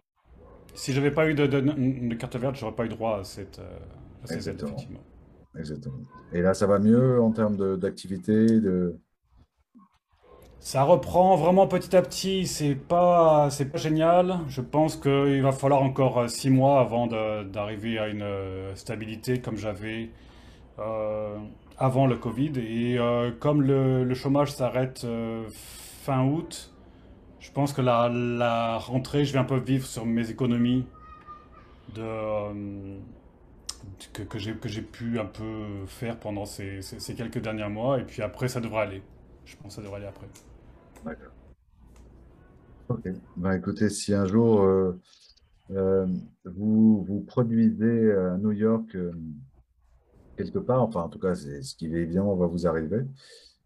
Si j'avais pas eu de, de, de carte verte, j'aurais pas eu droit à, cette, à ces aides, Exactement. effectivement. Exactement. Et là, ça va mieux en termes d'activité, de... Ça reprend vraiment petit à petit, c'est pas, pas génial. Je pense qu'il va falloir encore euh, six mois avant d'arriver à une euh, stabilité comme j'avais euh, avant le Covid. Et comme le, chômage s'arrête fin août, je pense que la, la rentrée, je vais un peu vivre sur mes économies de, que, que j'ai, que j'ai pu un peu faire pendant ces, ces, ces quelques derniers mois. Et puis après, ça devrait aller. Je pense que ça devrait aller après. D'accord. Ok. Ben, écoutez, si un jour euh, euh, vous, vous produisez à New York euh, quelque part, enfin en tout cas, c'est ce qui évidemment va vous arriver,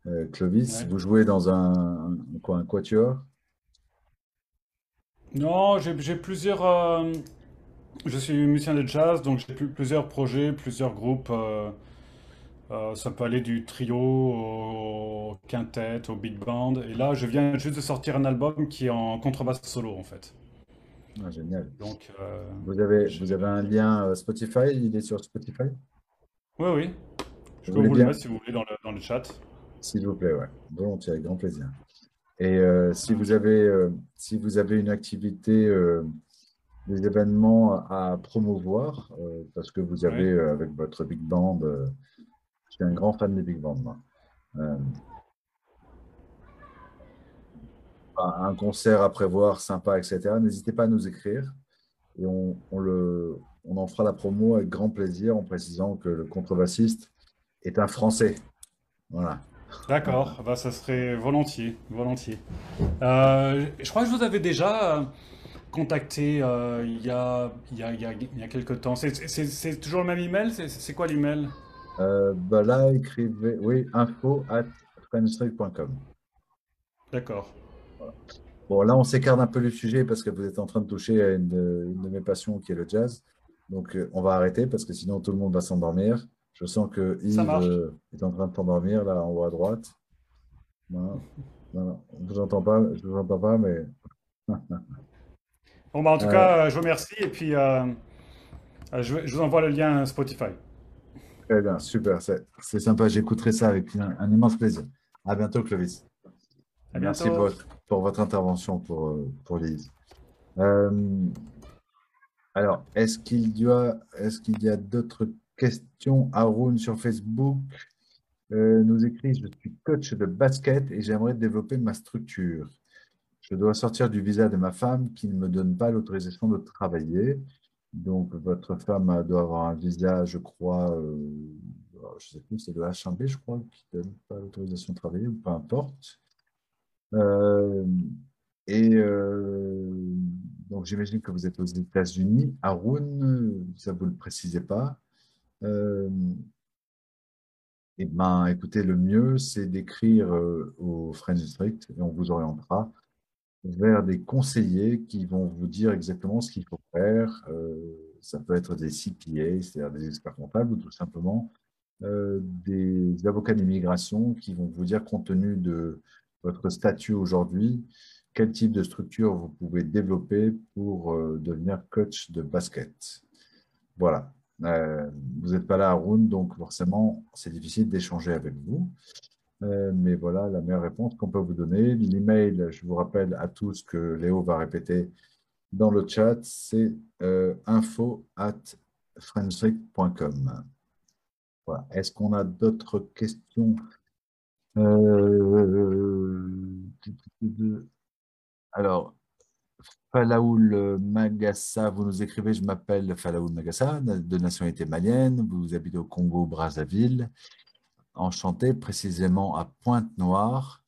euh, Clovis, Ouais. vous jouez dans un, un, quoi, un quatuor? Non, j'ai j'ai plusieurs, euh, je suis musicien de jazz, donc j'ai plusieurs projets, plusieurs groupes. ça peut aller du trio au quintet, au big band. Et là, je viens juste de sortir un album qui est en contrebasse solo, en fait. Ah, génial. Donc, vous, avez, vous avez un lien Spotify Il est sur Spotify? Oui, oui. Je peux vous le mettre si vous voulez dans le, dans le chat. S'il vous plaît, ouais. Volontiers, avec grand plaisir. Et euh, si, vous avez, euh, si vous avez une activité, euh, des événements à promouvoir, parce que vous avez avec votre big band, je suis un grand fan des big bands, moi. un concert à prévoir sympa, etc., n'hésitez pas à nous écrire et on, on, le, on en fera la promo avec grand plaisir en précisant que le contrebassiste est un Français. Voilà. D'accord, bah, ça serait volontiers, volontiers. Euh, je crois que je vous avais déjà euh, contacté euh, il, y a, il, y a, il, y a, quelques temps. C'est toujours le même email? C'est quoi l'email? Bah Là, écrivez, oui, info at D'accord. Bon, là, on s'écarte un peu du sujet parce que vous êtes en train de toucher à une une de mes passions qui est le jazz. Donc, on va arrêter parce que sinon, tout le monde va s'endormir. Je sens que Yves euh, est en train de t'endormir là en haut à droite. Non, non, ne vous entend pas, je ne vous entends pas, mais. *laughs* bon, bah, en tout cas, je vous remercie et puis euh, je, vous envoie le lien Spotify. Très bien, super, c'est sympa, j'écouterai ça avec un, immense plaisir. À bientôt, Clovis. À Merci pour, pour, votre intervention pour, euh, pour Lise. alors, est-ce qu'il y a, est qu'il y a d'autres question, Haroun sur Facebook euh, nous écrit Je suis coach de basket et j'aimerais développer ma structure. Je dois sortir du visa de ma femme qui ne me donne pas l'autorisation de travailler. Donc, votre femme doit avoir un visa, je crois, euh, je ne sais plus, c'est le H1B, je crois, qui ne donne pas l'autorisation de travailler, ou peu importe. Euh, et donc, j'imagine que vous êtes aux États-Unis. Haroun, ça vous le précisez pas. Euh, eh ben, écoutez, le mieux, c'est d'écrire euh, au Friends District et on vous orientera vers des conseillers qui vont vous dire exactement ce qu'il faut faire. Euh, ça peut être des CPA, c'est-à-dire des experts comptables, ou tout simplement des avocats d'immigration qui vont vous dire, compte tenu de votre statut aujourd'hui, quel type de structure vous pouvez développer pour devenir coach de basket. Voilà. Euh, vous n'êtes pas là, Arun, donc forcément, c'est difficile d'échanger avec vous. Euh, mais voilà la meilleure réponse qu'on peut vous donner. L'email, je vous rappelle à tous que Léo va répéter dans le chat, c'est euh, info at Voilà. Est-ce qu'on a d'autres questions? Alors, Falaoul Magassa, vous nous écrivez, je m'appelle Falaoul Magassa, de nationalité malienne, vous habitez au Congo, Brazzaville, enchanté, précisément à Pointe-Noire.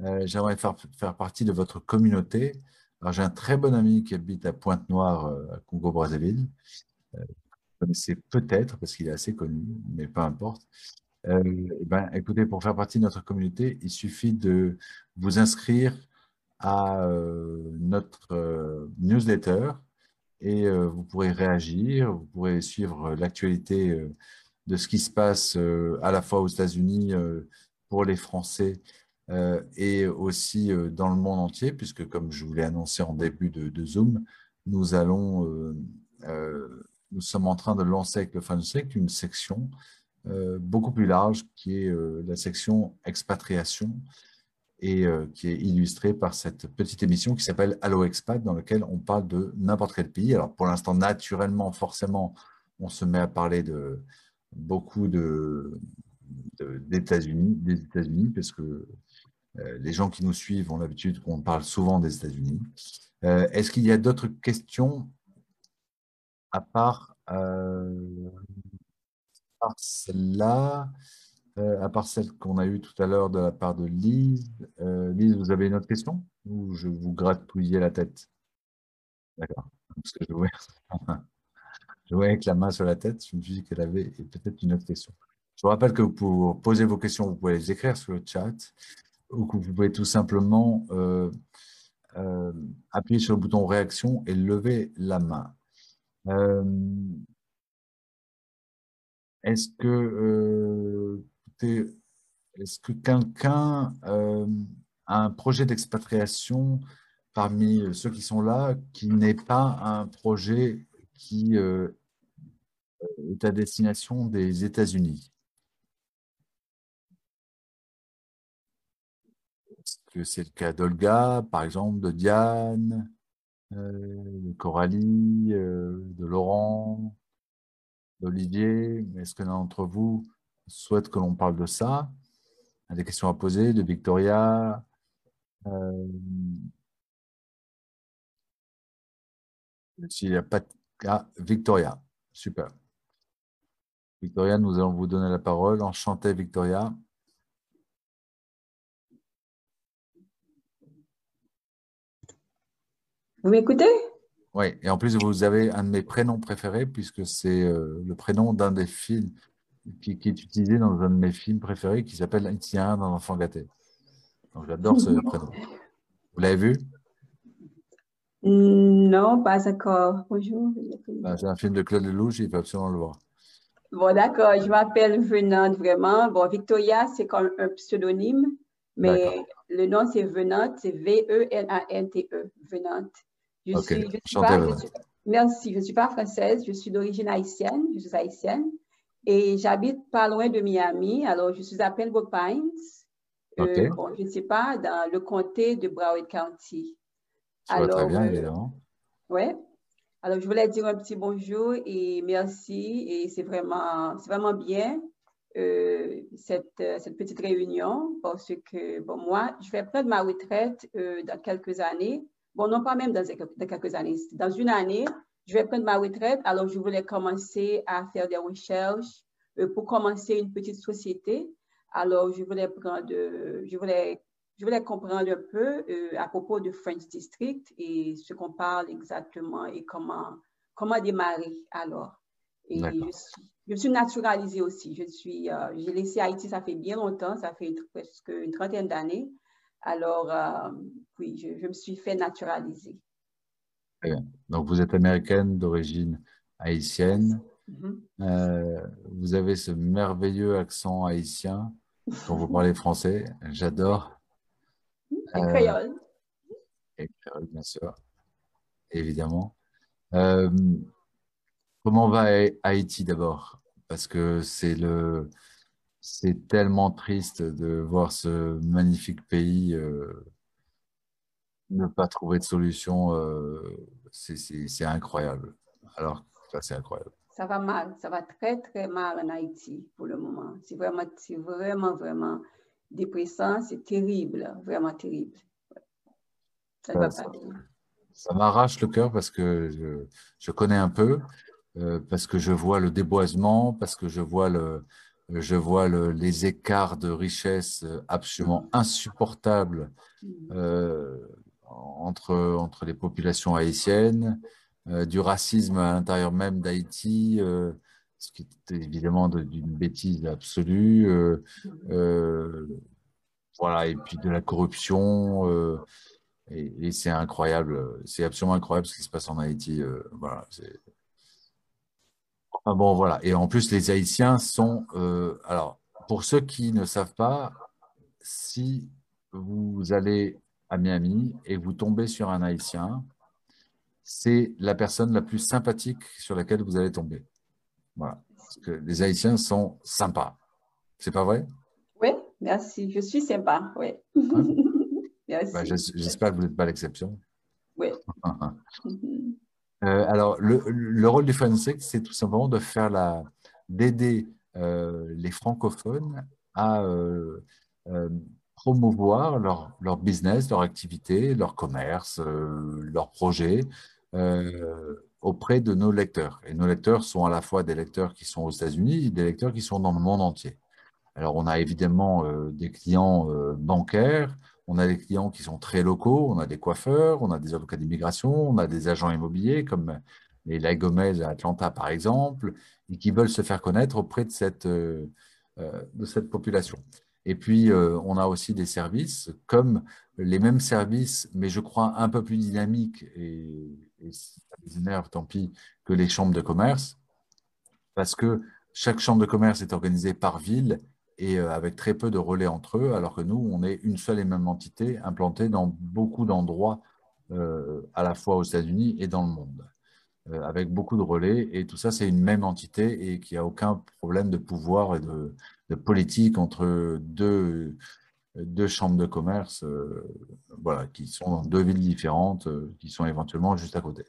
Euh, j'aimerais faire, faire, partie de votre communauté. J'ai un très bon ami qui habite à Pointe-Noire, euh, à Congo-Brazzaville. Euh, vous connaissez peut-être, parce qu'il est assez connu, mais peu importe. Eh ben, écoutez, pour faire partie de notre communauté, il suffit de vous inscrire à euh, notre euh, newsletter et euh, vous pourrez réagir, vous pourrez suivre l'actualité de ce qui se passe à la fois aux États-Unis pour les Français et aussi dans le monde entier, puisque comme je vous l'ai annoncé en début de, Zoom, nous allons, nous sommes en train de lancer avec le FunSec une section beaucoup plus large qui est la section expatriation et euh, qui est illustré par cette petite émission qui s'appelle Allo Expat, dans laquelle on parle de n'importe quel pays. Alors pour l'instant, naturellement, forcément, on se met à parler de beaucoup de, États-Unis, des États-Unis, parce que euh, les gens qui nous suivent ont l'habitude qu'on parle souvent des États-Unis. Euh, est-ce qu'il y a d'autres questions à part, part celle-là? Euh, à part celle qu'on a eue tout à l'heure de la part de Lise. Euh, Lise, vous avez une autre question? Ou je vous gratouillais la tête? D'accord. Parce que je *laughs* je avec la main sur la tête, je me suis dit qu'elle avait peut-être une autre question. Je vous rappelle que pour poser vos questions, vous pouvez les écrire sur le chat ou que vous pouvez tout simplement euh, appuyer sur le bouton réaction et lever la main. Euh, est-ce que, euh, que quelqu'un a un projet d'expatriation parmi ceux qui sont là qui n'est pas un projet qui est à destination des États-Unis. Est-ce que c'est le cas d'Olga, par exemple, de Diane, euh, de Coralie, euh, de Laurent, d'Olivier? Est-ce que l'un d'entre vous souhaite que l'on parle de ça? Des questions à poser de Victoria euh, S'il n'y a pas de... Ah, Victoria, super. Victoria, nous allons vous donner la parole. Enchanté, Victoria. Vous m'écoutez? Oui, et en plus, vous avez un de mes prénoms préférés, puisque c'est euh, le prénom d'un des films qui, est utilisé dans un de mes films préférés qui s'appelle Itinéraire d'un enfant gâté. Donc, j'adore ce *laughs* prénom. Vous l'avez vu? Non, pas encore. Bonjour. C'est un film de Claude Lelouch, il faut absolument le voir. Bon, d'accord. Je m'appelle Venante, vraiment. Bon, Victoria, c'est comme un pseudonyme, mais le nom, c'est Venante, c'est V-E-N-A-N-T-E, Venante. Je suis, merci, je ne suis pas française, je suis d'origine haïtienne, je suis haïtienne et j'habite pas loin de Miami. Alors, je suis à Pembroke Pines. Euh, bon, je ne sais pas, dans le comté de Broward County. Alors, très bien, euh. Oui. Alors, je voulais dire un petit bonjour et merci. Et c'est vraiment, vraiment bien euh, cette, cette, petite réunion parce que, bon, moi, je vais prendre ma retraite dans quelques années bon, non pas même dans, quelques années, dans une année, je vais prendre ma retraite, alors je voulais commencer à faire des recherches euh, pour commencer une petite société. Alors, je voulais prendre, je voulais, je voulais comprendre un peu euh, à propos de French District et ce qu'on parle exactement et comment, comment démarrer alors. Et je suis, je suis, naturalisée aussi. Je suis, euh, j'ai laissé Haïti, ça fait bien longtemps, ça fait presque une trentaine d'années. Alors, euh, oui, je, me suis fait naturaliser. Donc, vous êtes américaine d'origine haïtienne. Mm-hmm. Vous avez ce merveilleux accent haïtien quand vous parlez français. J'adore. Et euh, créole. Et créole, bien sûr. Évidemment. comment va Haïti d'abord? Parce que c'est le, c'est tellement triste de voir ce magnifique pays euh, ne pas trouver de solution. Euh, c'est incroyable. Alors, ça, c'est incroyable. Ça va mal, ça va très, très mal en Haïti pour le moment. C'est vraiment, vraiment, vraiment dépressant. C'est terrible, vraiment terrible. Ça, ça, m'arrache le cœur parce que je, je connais un peu, euh, parce que je vois le déboisement, parce que je vois le, je vois les écarts de richesse euh, absolument insupportables euh, entre, entre les populations haïtiennes, euh, du racisme à l'intérieur même d'Haïti, ce qui est évidemment d'une bêtise absolue, voilà, et puis de la corruption. et, et c'est incroyable, c'est absolument incroyable ce qui se passe en Haïti. voilà, ah bon, voilà. Et en plus, les Haïtiens sont. Euh, alors, pour ceux qui ne savent pas, si vous allez à Miami et vous tombez sur un Haïtien, c'est la personne la plus sympathique sur laquelle vous allez tomber. Voilà. Parce que les Haïtiens sont sympas. C'est pas vrai? Oui, merci. Je suis sympa, oui. *laughs* merci. Bah, j'espère que vous n'êtes pas l'exception. Oui. *laughs* Euh, alors, le, rôle du forensic, c'est tout simplement de faire la, d'aider euh, les francophones à euh, promouvoir leur, leur, business, leur activité, leur commerce, leurs projets auprès de nos lecteurs. Et nos lecteurs sont à la fois des lecteurs qui sont aux États-Unis et des lecteurs qui sont dans le monde entier. Alors, on a évidemment des clients bancaires, on a des clients qui sont très locaux, on a des coiffeurs, on a des avocats d'immigration, on a des agents immobiliers comme les La Gomez à Atlanta par exemple, et qui veulent se faire connaître auprès de cette, euh, euh, de cette population. Et puis, euh, on a aussi des services comme les mêmes services, mais je crois un peu plus dynamiques, et, ça les énerve, tant pis, que les chambres de commerce, parce que chaque chambre de commerce est organisée par ville et euh, avec très peu de relais entre eux, alors que nous, on est une seule et même entité implantée dans beaucoup d'endroits, euh, à la fois aux États-Unis et dans le monde, avec beaucoup de relais. Et tout ça, c'est une même entité et qui a aucun problème de pouvoir et de, politique entre deux, deux chambres de commerce euh, voilà, qui sont dans deux villes différentes, euh, qui sont éventuellement juste à côté.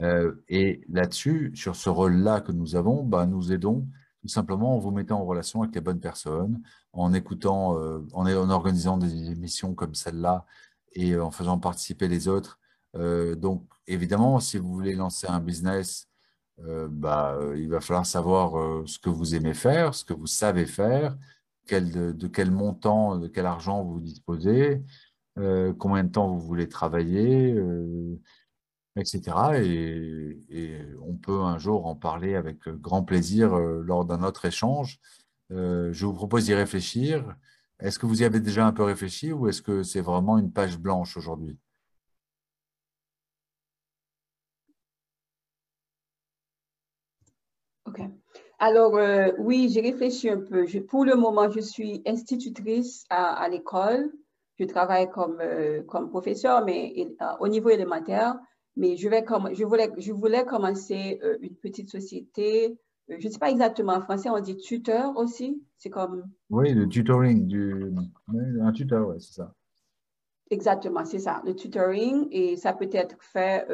Euh, et là-dessus, sur ce rôle-là que nous avons, bah, nous aidons tout simplement en vous mettant en relation avec les bonnes personnes, en écoutant, en, en, organisant des émissions comme celle-là et en faisant participer les autres. donc, évidemment, si vous voulez lancer un business, bah, il va falloir savoir ce que vous aimez faire, ce que vous savez faire, de, quel montant, de quel argent vous disposez, combien de temps vous voulez travailler, etc. Et, on peut un jour en parler avec grand plaisir lors d'un autre échange. je vous propose d'y réfléchir. Est-ce que vous y avez déjà un peu réfléchi ou est-ce que c'est vraiment une page blanche aujourd'hui? Alors, euh, oui, j'ai réfléchi un peu. pour le moment, je suis institutrice à, l'école. Je travaille comme, euh, comme professeur, mais euh, au niveau élémentaire. Mais je, vais comme, je, voulais, je voulais commencer une petite société. je ne sais pas exactement en français, on dit tuteur aussi. C'est comme. Oui, le tutoring, du, un tuteur, oui, c'est ça. Exactement, c'est ça, le tutoring. Et ça peut être fait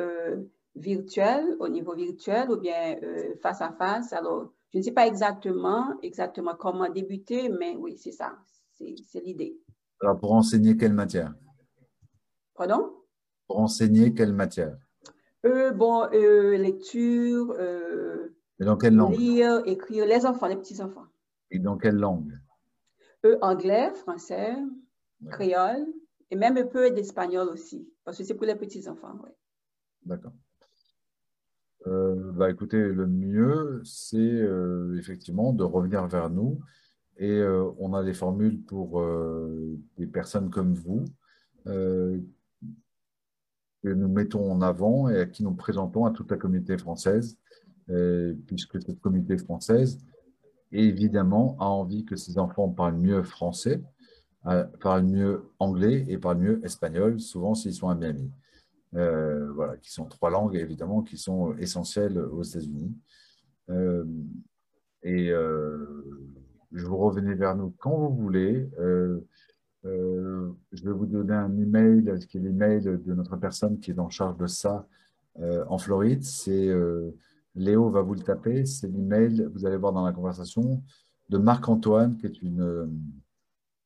virtuel, au niveau virtuel, ou bien face à face. Alors, je ne sais pas exactement, exactement comment débuter, mais oui, c'est ça. C'est l'idée. Alors, pour enseigner quelle matière? Pardon? Pour enseigner quelle matière? Euh, Bon, euh, lecture. Euh, Et dans quelle langue? Lire, écrire, les enfants, les petits-enfants. Et dans quelle langue? Euh, Anglais, français, créole, et même un peu d'espagnol aussi, parce que c'est pour les petits-enfants, oui. D'accord. Euh, bah, le mieux, c'est euh, effectivement de revenir vers nous. Et euh, on a des formules pour des personnes comme vous que nous mettons en avant et à qui nous présentons à toute la communauté française, puisque cette communauté française, évidemment, a envie que ses enfants parlent mieux français, parlent mieux anglais et parlent mieux espagnol, souvent s'ils sont à Miami. Euh, voilà, qui sont trois langues évidemment qui sont essentielles aux États-Unis. Euh, et euh, je vous revenez vers nous quand vous voulez. je vais vous donner un email, qui est l'email de notre personne qui est en charge de ça en Floride. C'est Léo va vous le taper. C'est l'email, vous allez voir dans la conversation, de Marc-Antoine, qui est une,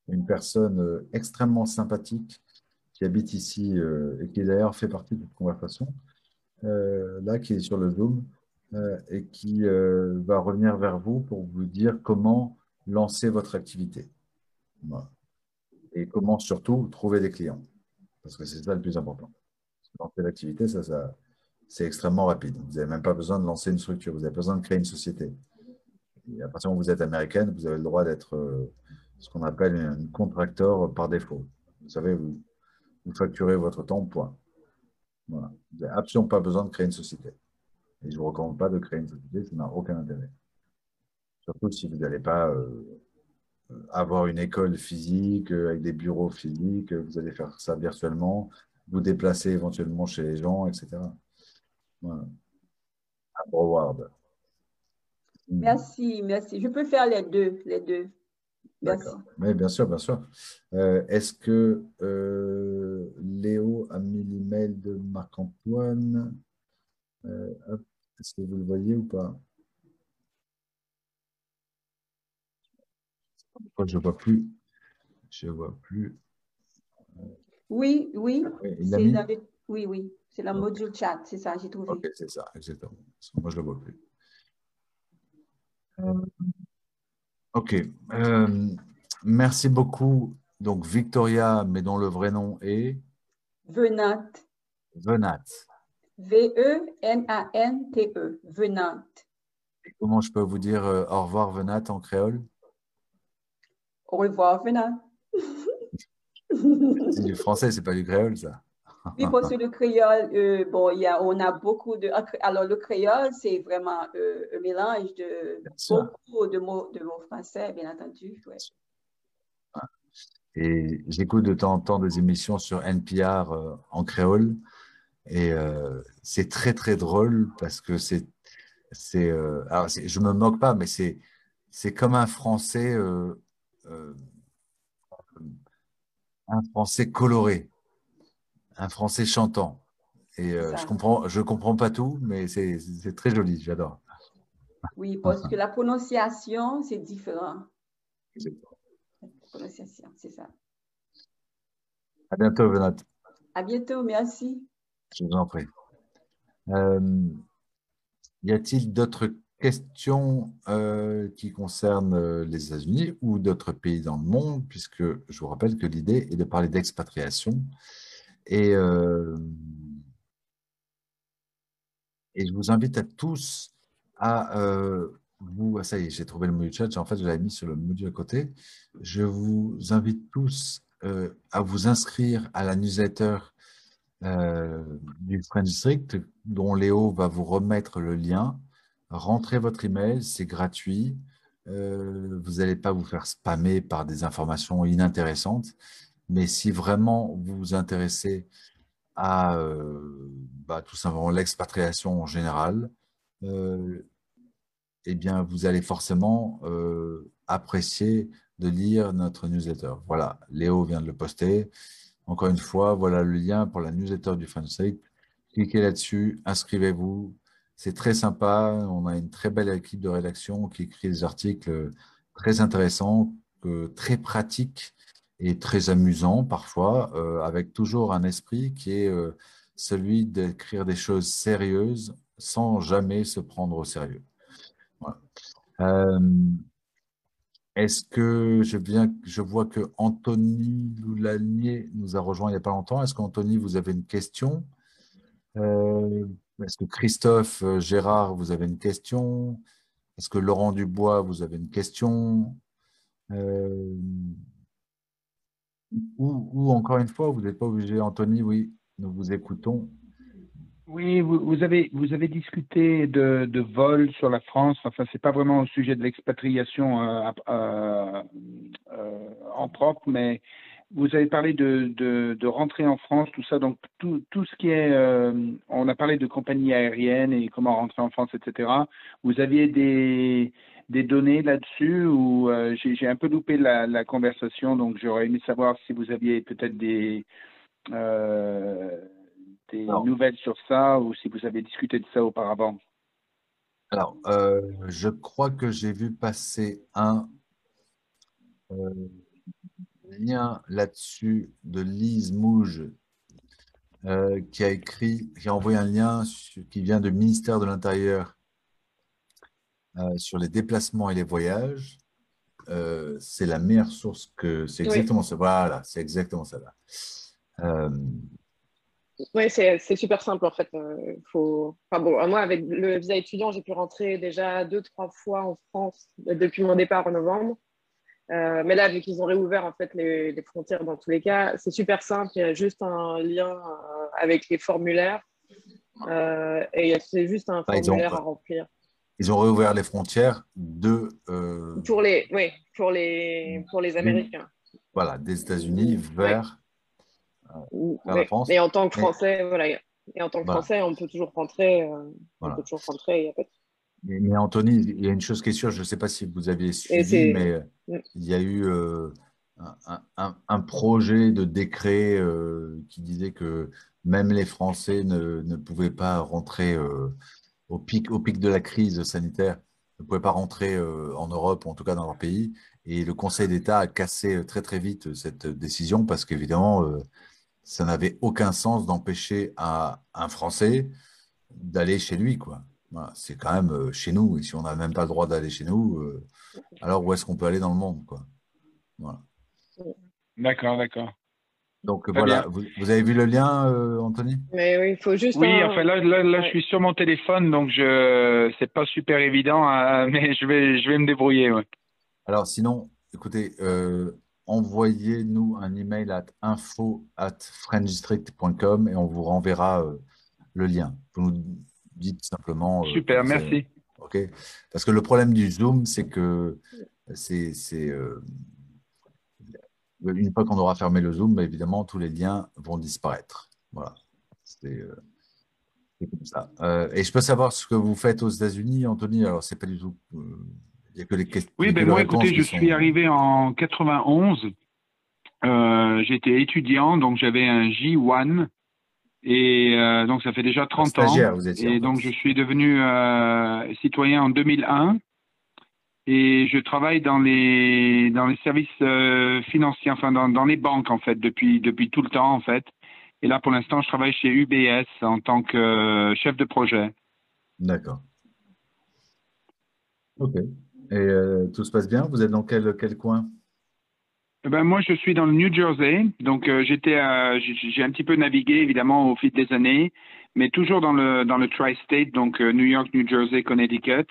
une personne extrêmement sympathique qui habite ici euh, et qui d'ailleurs fait partie de cette conversation, euh, là, qui est sur le Zoom, euh, et qui va revenir vers vous pour vous dire comment lancer votre activité. Et comment surtout trouver des clients. Parce que c'est ça le plus important. Lancer l'activité, ça, ça c'est extrêmement rapide. Vous n'avez même pas besoin de lancer une structure, vous avez besoin de créer une société. À partir du où vous êtes américaine, vous avez le droit d'être ce qu'on appelle un contracteur par défaut. Vous savez, vous, vous facturez votre temps, point. Voilà. Vous n'avez absolument pas besoin de créer une société. Et je ne vous recommande pas de créer une société, ça n'a aucun intérêt. Surtout si vous n'allez pas euh, avoir une école physique euh, avec des bureaux physiques, vous allez faire ça virtuellement, vous déplacer éventuellement chez les gens, etc. Voilà. Merci, merci. Je peux faire les deux, les deux. D'accord. Oui, bien sûr, bien sûr. Euh, est-ce que euh, Léo a mis l'email de Marc-Antoine? Euh, Est-ce que vous le voyez ou pas? Je ne vois plus. Je vois plus. Oui, oui. Oui, oui. C'est la module chat, c'est ça, j'ai trouvé. Ok, c'est ça, exactement. Moi, je ne le vois plus. Ok. Euh, merci beaucoup. Donc, Victoria, mais dont le vrai nom est Venat. Venat. V-E-N-A-N-T-E. Venat. comment je peux vous dire euh, au revoir, Venat, en créole? Au revoir, Fernand. c'est du français, c'est pas du créole, ça. Oui, parce que le créole, euh, bon, y a, on a beaucoup de. Alors, le créole, c'est vraiment euh, un mélange de beaucoup de mots, de mots français, bien entendu. Et j'écoute de temps en temps des émissions sur NPR euh, en créole. Et c'est très, très drôle parce que c'est. c'est alors, je me moque pas, mais c'est, c'est comme un français. un français coloré un français chantant. Et euh, je comprends, je comprends pas tout, mais c'est très joli, j'adore. Oui, parce que la prononciation, c'est différent. La prononciation, c'est ça. À bientôt, Venat. À bientôt, merci. Je vous en prie. Euh, y a-t-il d'autres questions euh, qui concernent les États-Unis ou d'autres pays dans le monde, puisque je vous rappelle que l'idée est de parler d'expatriation et, euh, et je vous invite à tous à euh, vous. Ah, ça y est, j'ai trouvé le module chat. En fait, je l'avais mis sur le module à côté. Je vous invite tous euh, à vous inscrire à la newsletter du French District, dont Léo va vous remettre le lien. Rentrez votre email, c'est gratuit. vous n'allez pas vous faire spammer par des informations inintéressantes. Mais si vraiment vous vous intéressez à euh, bah, tout simplement l'expatriation en général, euh, eh bien, vous allez forcément euh, apprécier de lire notre newsletter. Voilà, Léo vient de le poster. Encore une fois, voilà le lien pour la newsletter du Fansite. Cliquez là-dessus, inscrivez-vous. C'est très sympa. On a une très belle équipe de rédaction qui écrit des articles très intéressants, très pratiques et très amusant parfois, euh, avec toujours un esprit qui est euh, celui d'écrire des choses sérieuses sans jamais se prendre au sérieux. Euh, est-ce que je, viens, je vois que Anthony Loulanier nous a rejoint il n'y a pas longtemps. Est-ce qu'Anthony, vous avez une question? Est-ce que Christophe Gérard, vous avez une question? Est-ce que Laurent Dubois, vous avez une question? Ou, encore une fois, vous n'êtes pas obligé, Anthony, oui, nous vous écoutons. Oui, vous, avez, discuté de, vol sur la France. Enfin, ce n'est pas vraiment au sujet de l'expatriation euh, euh, euh, en propre, mais vous avez parlé de, rentrer en France, tout ça. Donc, tout, tout ce qui est. on a parlé de compagnie aérienne et comment rentrer en France, etc. Vous aviez des des données là-dessus ou euh, j'ai un peu loupé la, conversation, donc j'aurais aimé savoir si vous aviez peut-être des, euh, des nouvelles sur ça ou si vous avez discuté de ça auparavant. Alors, euh, je crois que j'ai vu passer un lien là-dessus de Lise Mouge qui a écrit, qui a envoyé un lien qui vient du ministère de l'Intérieur euh, sur les déplacements et les voyages, euh, c'est la meilleure source que. C'est exactement ça. Voilà, c'est exactement ça. Là. Euh, oui, c'est super simple en fait. faut... enfin, bon, moi, avec le visa étudiant, j'ai pu rentrer déjà deux, trois fois en France depuis mon départ en novembre. mais là, vu qu'ils ont réouvert en fait les, les, frontières dans tous les cas, c'est super simple. Il y a juste un lien avec les formulaires et c'est juste un formulaire à remplir ils ont réouvert les frontières de. Euh, pour les, oui, pour les, pour les Américains. Voilà, des États-Unis vers, euh, la France. Mais en tant que Français, voilà. Et en tant que Français, on peut toujours rentrer. Euh, on peut toujours rentrer. Y a pas mais, Anthony, il y a une chose qui est sûre, je ne sais pas si vous aviez suivi, mais mm. il y a eu un, un, un, projet de décret qui disait que même les Français ne, ne pouvaient pas rentrer au pic, au pic de la crise sanitaire, ne pouvaient pas rentrer euh, en Europe, ou en tout cas dans leur pays. Et le Conseil d'État a cassé très très vite cette décision parce qu'évidemment, euh, ça n'avait aucun sens d'empêcher un, Français d'aller chez lui. c'est quand même euh, chez nous. Et si on n'a même pas le droit d'aller chez nous, alors où est-ce qu'on peut aller dans le monde. D'accord, d'accord. Donc voilà, vous, avez vu le lien, euh, Anthony? Mais oui, il faut juste. Oui, enfin là, là, je suis sur mon téléphone, donc je c'est pas super évident, hein, *laughs* mais je vais, je vais me débrouiller. Alors sinon, écoutez, euh, envoyez-nous un email à info at frenchdistrict.com et on vous renverra euh, le lien. Vous nous dites simplement. euh, Super, merci. OK? Parce que le problème du Zoom, c'est que c'est. Euh, une fois qu'on aura fermé le Zoom, évidemment, tous les liens vont disparaître. Voilà. C'est comme ça. et je peux savoir ce que vous faites aux États-Unis, Anthony? Alors, c'est pas du tout. Il y a que les questions. Oui, ben moi, écoutez, je suis arrivé en 91. Euh, J'étais étudiant, donc j'avais un J1. Et euh, donc, ça fait déjà 30 ans. Vous étiez, et donc, je suis devenu euh, citoyen en 2001. Et je travaille dans les, dans les services euh, financiers, enfin, dans, dans les banques, en fait, depuis, depuis tout le temps, en fait. Et là, pour l'instant, je travaille chez UBS en tant que euh, chef de projet. D'accord. OK. Et euh, tout se passe bien? Vous êtes dans quel, quel coin? Eh ben, moi, je suis dans le New Jersey. Donc, j'étais, j'ai un petit peu navigué, évidemment, au fil des années, mais toujours dans le, dans le tri-state, donc New York, New Jersey, Connecticut.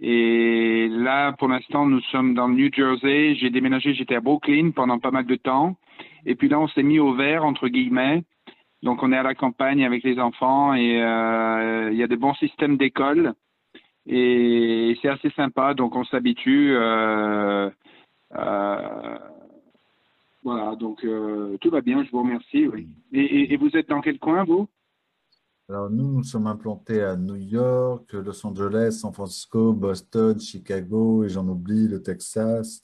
Et là, pour l'instant, nous sommes dans le New Jersey. J'ai déménagé, j'étais à Brooklyn pendant pas mal de temps. Et puis là, on s'est mis au vert, entre guillemets. Donc, on est à la campagne avec les enfants et il y a des bons systèmes d'école. Et c'est assez sympa, donc on s'habitue. Euh, euh, voilà, donc euh, tout va bien, je vous remercie. Oui. Et, vous êtes dans quel coin, vous? Alors, nous, nous sommes implantés à New York, Los Angeles, San Francisco, Boston, Chicago, et j'en oublie, le Texas.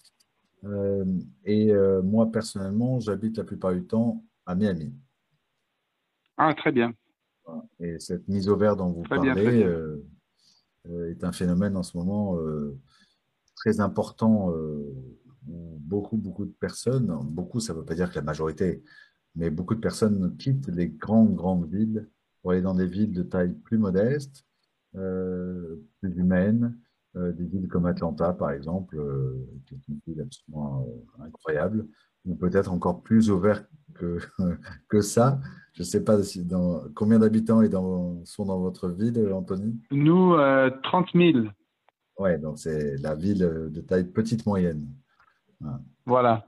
Euh, et euh, moi, personnellement, j'habite la plupart du temps à Miami. Ah, très bien. Et cette mise au vert dont vous Très parlez, bien, très bien. euh, est un phénomène en ce moment très important où beaucoup, beaucoup de personnes, beaucoup, ça ne veut pas dire que la majorité, mais beaucoup de personnes quittent les grandes, grandes villes pour aller dans des villes de taille plus modeste, euh, plus humaine, euh, des villes comme Atlanta, par exemple, euh, qui est une ville absolument incroyable, ou peut-être encore plus ouvert que, *laughs* que ça. Je ne sais pas si dans, combien d'habitants sont dans votre ville, Anthony? Nous, euh, 30 000. Ouais, donc c'est la ville de taille petite moyenne. Voilà,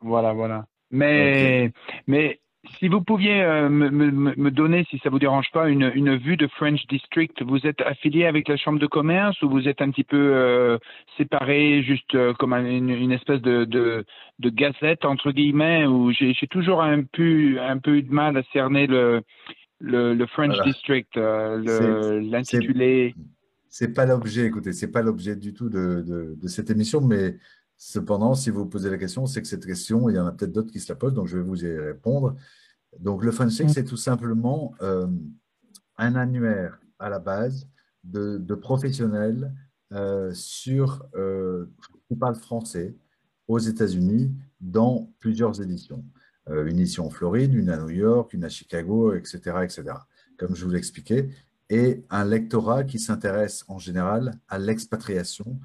voilà, voilà. Mais, mais si vous pouviez euh, me, me, me donner, si ça vous dérange pas, une, une vue de French District, vous êtes affilié avec la Chambre de commerce ou vous êtes un petit peu euh, séparé, juste euh, comme un- une, une espèce de, de, de gazette, entre guillemets, où j'ai toujours un peu, un peu eu de mal à cerner le, le, le French Voilà. District, l'intitulé. C'est pas l'objet, écoutez, c'est pas l'objet du tout de, de, de cette émission, mais cependant, si vous posez la question, c'est que cette question, il y en a peut-être d'autres qui se la posent, donc je vais vous y répondre. Donc, le FunSec, c'est tout simplement euh, un annuaire à la base de, de professionnels euh, sur, euh, qui parlent français aux États-Unis dans plusieurs éditions. Euh, une édition en Floride, une à New York, une à Chicago, etc., etc. Comme je vous l'expliquais, et un lectorat qui s'intéresse en général à l'expatriation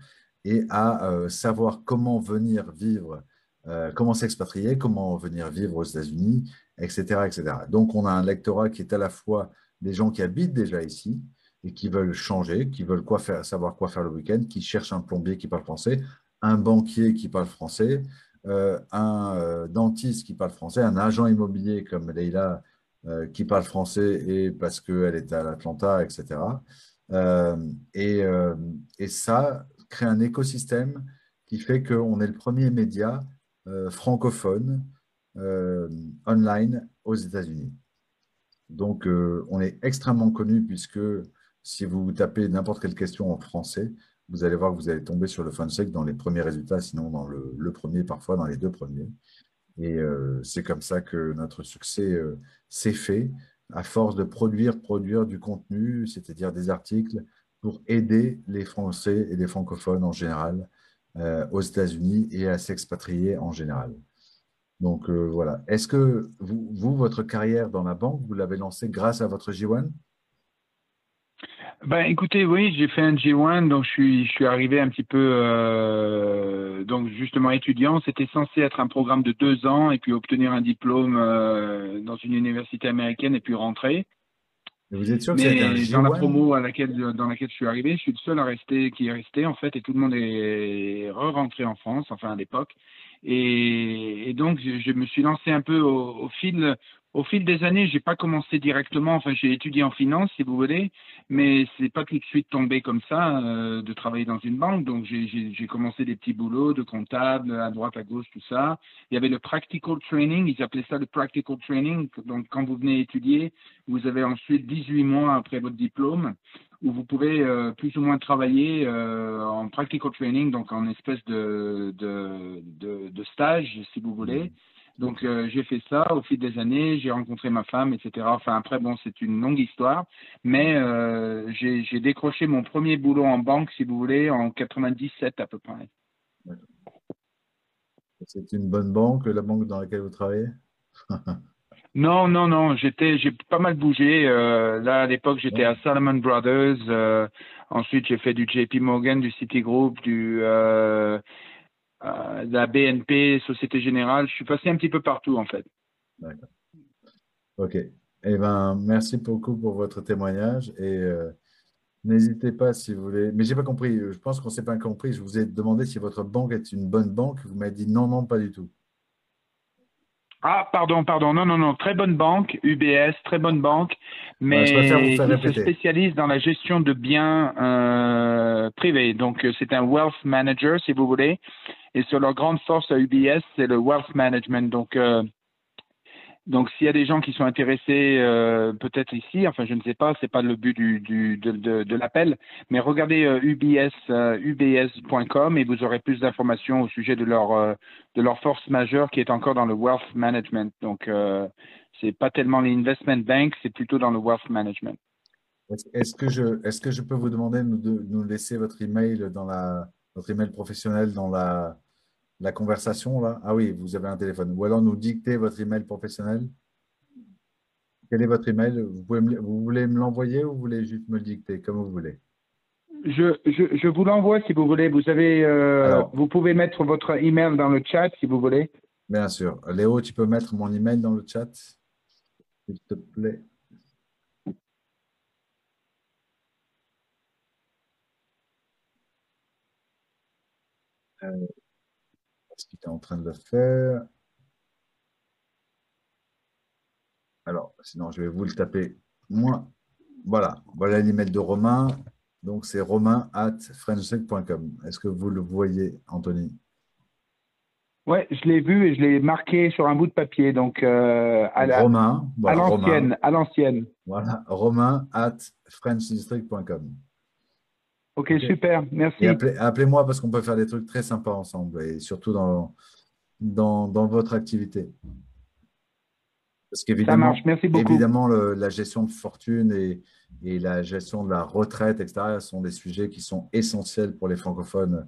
et à euh, savoir comment venir vivre, euh, comment s'expatrier, comment venir vivre aux États-Unis, etc., etc. Donc, on a un lectorat qui est à la fois des gens qui habitent déjà ici et qui veulent changer, qui veulent quoi faire, savoir quoi faire le week-end, qui cherchent un plombier qui parle français, un banquier qui parle français, euh, un dentiste qui parle français, un agent immobilier comme Leïla euh, qui parle français et parce qu'elle est à l'Atlanta, etc. Et, et ça crée un écosystème qui fait qu'on est le premier média euh, francophone euh, online aux États-Unis. Donc, euh, on est extrêmement connu puisque si vous tapez n'importe quelle question en français, vous allez voir que vous allez tomber sur le FunSec dans les premiers résultats, sinon dans le, le premier, parfois dans les deux premiers. Et c'est comme ça que notre succès s'est fait, à force de produire, produire du contenu, c'est-à-dire des articles pour aider les Français et les francophones en général euh, aux États-Unis et à s'expatrier en général. Donc euh, voilà. Est-ce que vous, votre carrière dans la banque, vous l'avez lancée grâce à votre J1 Ben, écoutez, oui, j'ai fait un G1, donc je suis, arrivé un petit peu, euh, donc justement étudiant. C'était censé être un programme de deux ans et puis obtenir un diplôme dans une université américaine et puis rentrer. Vous êtes sûr que un dans la J1? promo à laquelle, dans laquelle je suis arrivé, je suis le seul à rester, qui est resté en fait, et tout le monde est re-rentré en France, enfin à l'époque. Et, et donc je, je me suis lancé un peu au, au fil, au fil des années. J'ai pas commencé directement. Enfin, j'ai étudié en finance, si vous voulez, mais c'est pas tout de suite tombé comme ça euh, de travailler dans une banque. Donc j'ai- commencé des petits boulots de comptable à droite à gauche, tout ça. Il y avait le practical training, ils appelaient ça le practical training. Donc quand vous venez étudier, vous avez ensuite 18 mois après votre diplôme où vous pouvez euh, plus ou moins travailler euh, en practical training, donc en espèce de, stage, si vous voulez. Donc euh, j'ai fait ça au fil des années, j'ai rencontré ma femme, etc. Enfin après, bon, c'est une longue histoire, mais euh, j'ai décroché mon premier boulot en banque, si vous voulez, en 97 à peu près. C'est une bonne banque, la banque dans laquelle vous travaillez? *laughs* Non, non, non, j'étais, j'ai pas mal bougé. euh, là, à l'époque, j'étais à Salomon Brothers. euh, ensuite, j'ai fait du JP Morgan, du Citigroup, du euh, euh, la BNP, Société Générale. Je suis passé un petit peu partout, en fait. Ok. Eh ben, merci beaucoup pour votre témoignage et euh, n'hésitez pas si vous voulez. Mais j'ai pas compris. Je pense qu'on s'est pas compris. Je vous ai demandé si votre banque est une bonne banque. Vous m'avez dit non, non, pas du tout. Ah, pardon, pardon. Non, non, non. Très bonne banque, UBS, très bonne banque, mais qui se spécialise dans la gestion de biens euh, privés. Donc, c'est un wealth manager, si vous voulez. Et sur leur grande force à UBS, c'est le wealth management. Donc, euh, donc s'il y a des gens qui sont intéressés, euh, peut-être ici, enfin, je ne sais pas, c'est pas le but de, l'appel, mais regardez UBS, euh, ubs.com et vous aurez plus d'informations au sujet de leur de leur force majeure qui est encore dans le wealth management. Donc, c'est pas tellement l'investment bank, c'est plutôt dans le wealth management. Est-ce que je, est-ce que je peux vous demander de nous laisser votre email dans la, votre email professionnel dans la, la conversation là? Ah oui, vous avez un téléphone. Ou alors nous dicter votre email professionnel. Quel est votre email? Vous pouvez me- vous voulez me l'envoyer ou vous voulez juste me le dicter, comme vous voulez? Je, je, je vous l'envoie si vous voulez. Vous avez, euh, Alors. vous pouvez mettre votre email dans le chat si vous voulez. Bien sûr. Léo, tu peux mettre mon email dans le chat, s'il te plaît. Euh, En train de le faire? Alors, sinon, je vais vous le taper. Moi, voilà. Voilà l'email de Romain. Donc, c'est romain at frenchtech.com. Est-ce que vous le voyez, Anthony? Ouais, je l'ai vu et je l'ai marqué sur un bout de papier. Donc, euh, à la- Romain, voilà, l'ancienne, à l'ancienne. Voilà, romain at frenchdistrict.com. Ok, super. Merci. Appelez-moi parce qu'on peut faire des trucs très sympas ensemble et surtout dans, dans, dans votre activité. Parce Ça qu'évidemment, marche. Merci beaucoup. évidemment le- la gestion de fortune et, et la gestion de la retraite, etc., sont des sujets qui sont essentiels pour les francophones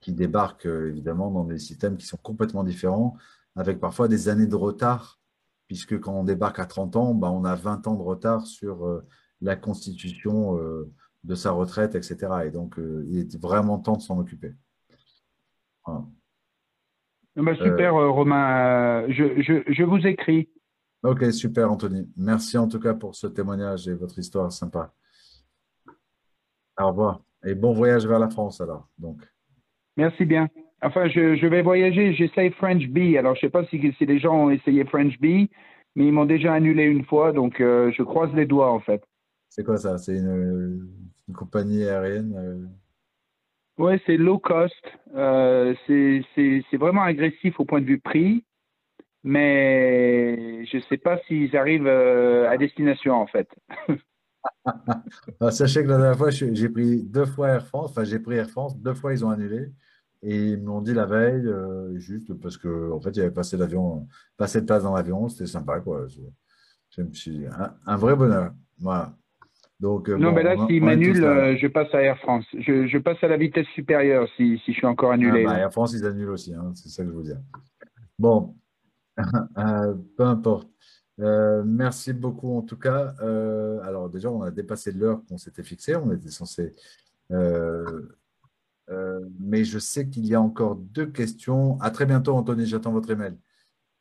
qui débarquent euh, évidemment dans des systèmes qui sont complètement différents, avec parfois des années de retard, puisque quand on débarque à 30 ans, bah, on a 20 ans de retard sur euh, la constitution euh, de sa retraite, etc. Et donc, euh, il est vraiment temps de s'en occuper. Voilà. Ah bah, super, euh, Romain. Euh, je, je, je vous écris. Ok, super, Anthony. Merci en tout cas pour ce témoignage et votre histoire sympa. Au revoir. Et bon voyage vers la France alors. Donc, Merci bien. Enfin, je, je vais voyager. J'essaye French B. Alors, je sais pas si, si les gens ont essayé French B, mais ils m'ont déjà annulé une fois. Donc, euh, je croise les doigts, en fait. C'est quoi ça? C'est une, une compagnie aérienne? euh, Ouais, c'est low cost. Euh, c'est vraiment agressif au point de vue prix, mais je ne sais pas s'ils arrivent euh, à destination en fait. *laughs* Ah, sachez que la dernière fois, j'ai pris deux fois Air France. Enfin, j'ai pris Air France. Deux fois, ils ont annulé. Et ils m'ont dit la veille, euh, juste parce que en fait, il y avait passé l'avion, passé de place dans l'avion. C'était sympa, quoi. Je, je me suis un, un vrai bonheur. Voilà. Donc, euh, non, bon, mais là, là. euh, je passe à Air France. Je, je passe à la vitesse supérieure si, si je suis encore annulé. Ah, bah. Air France, ils annulent aussi, hein, c'est ça que je veux dire. Bon, *laughs* euh, peu importe. Euh, merci beaucoup en tout cas. Alors déjà, on a dépassé l'heure qu'on s'était fixée, on était censé... mais je sais qu'il y a encore deux questions. À très bientôt, Anthony, j'attends votre email.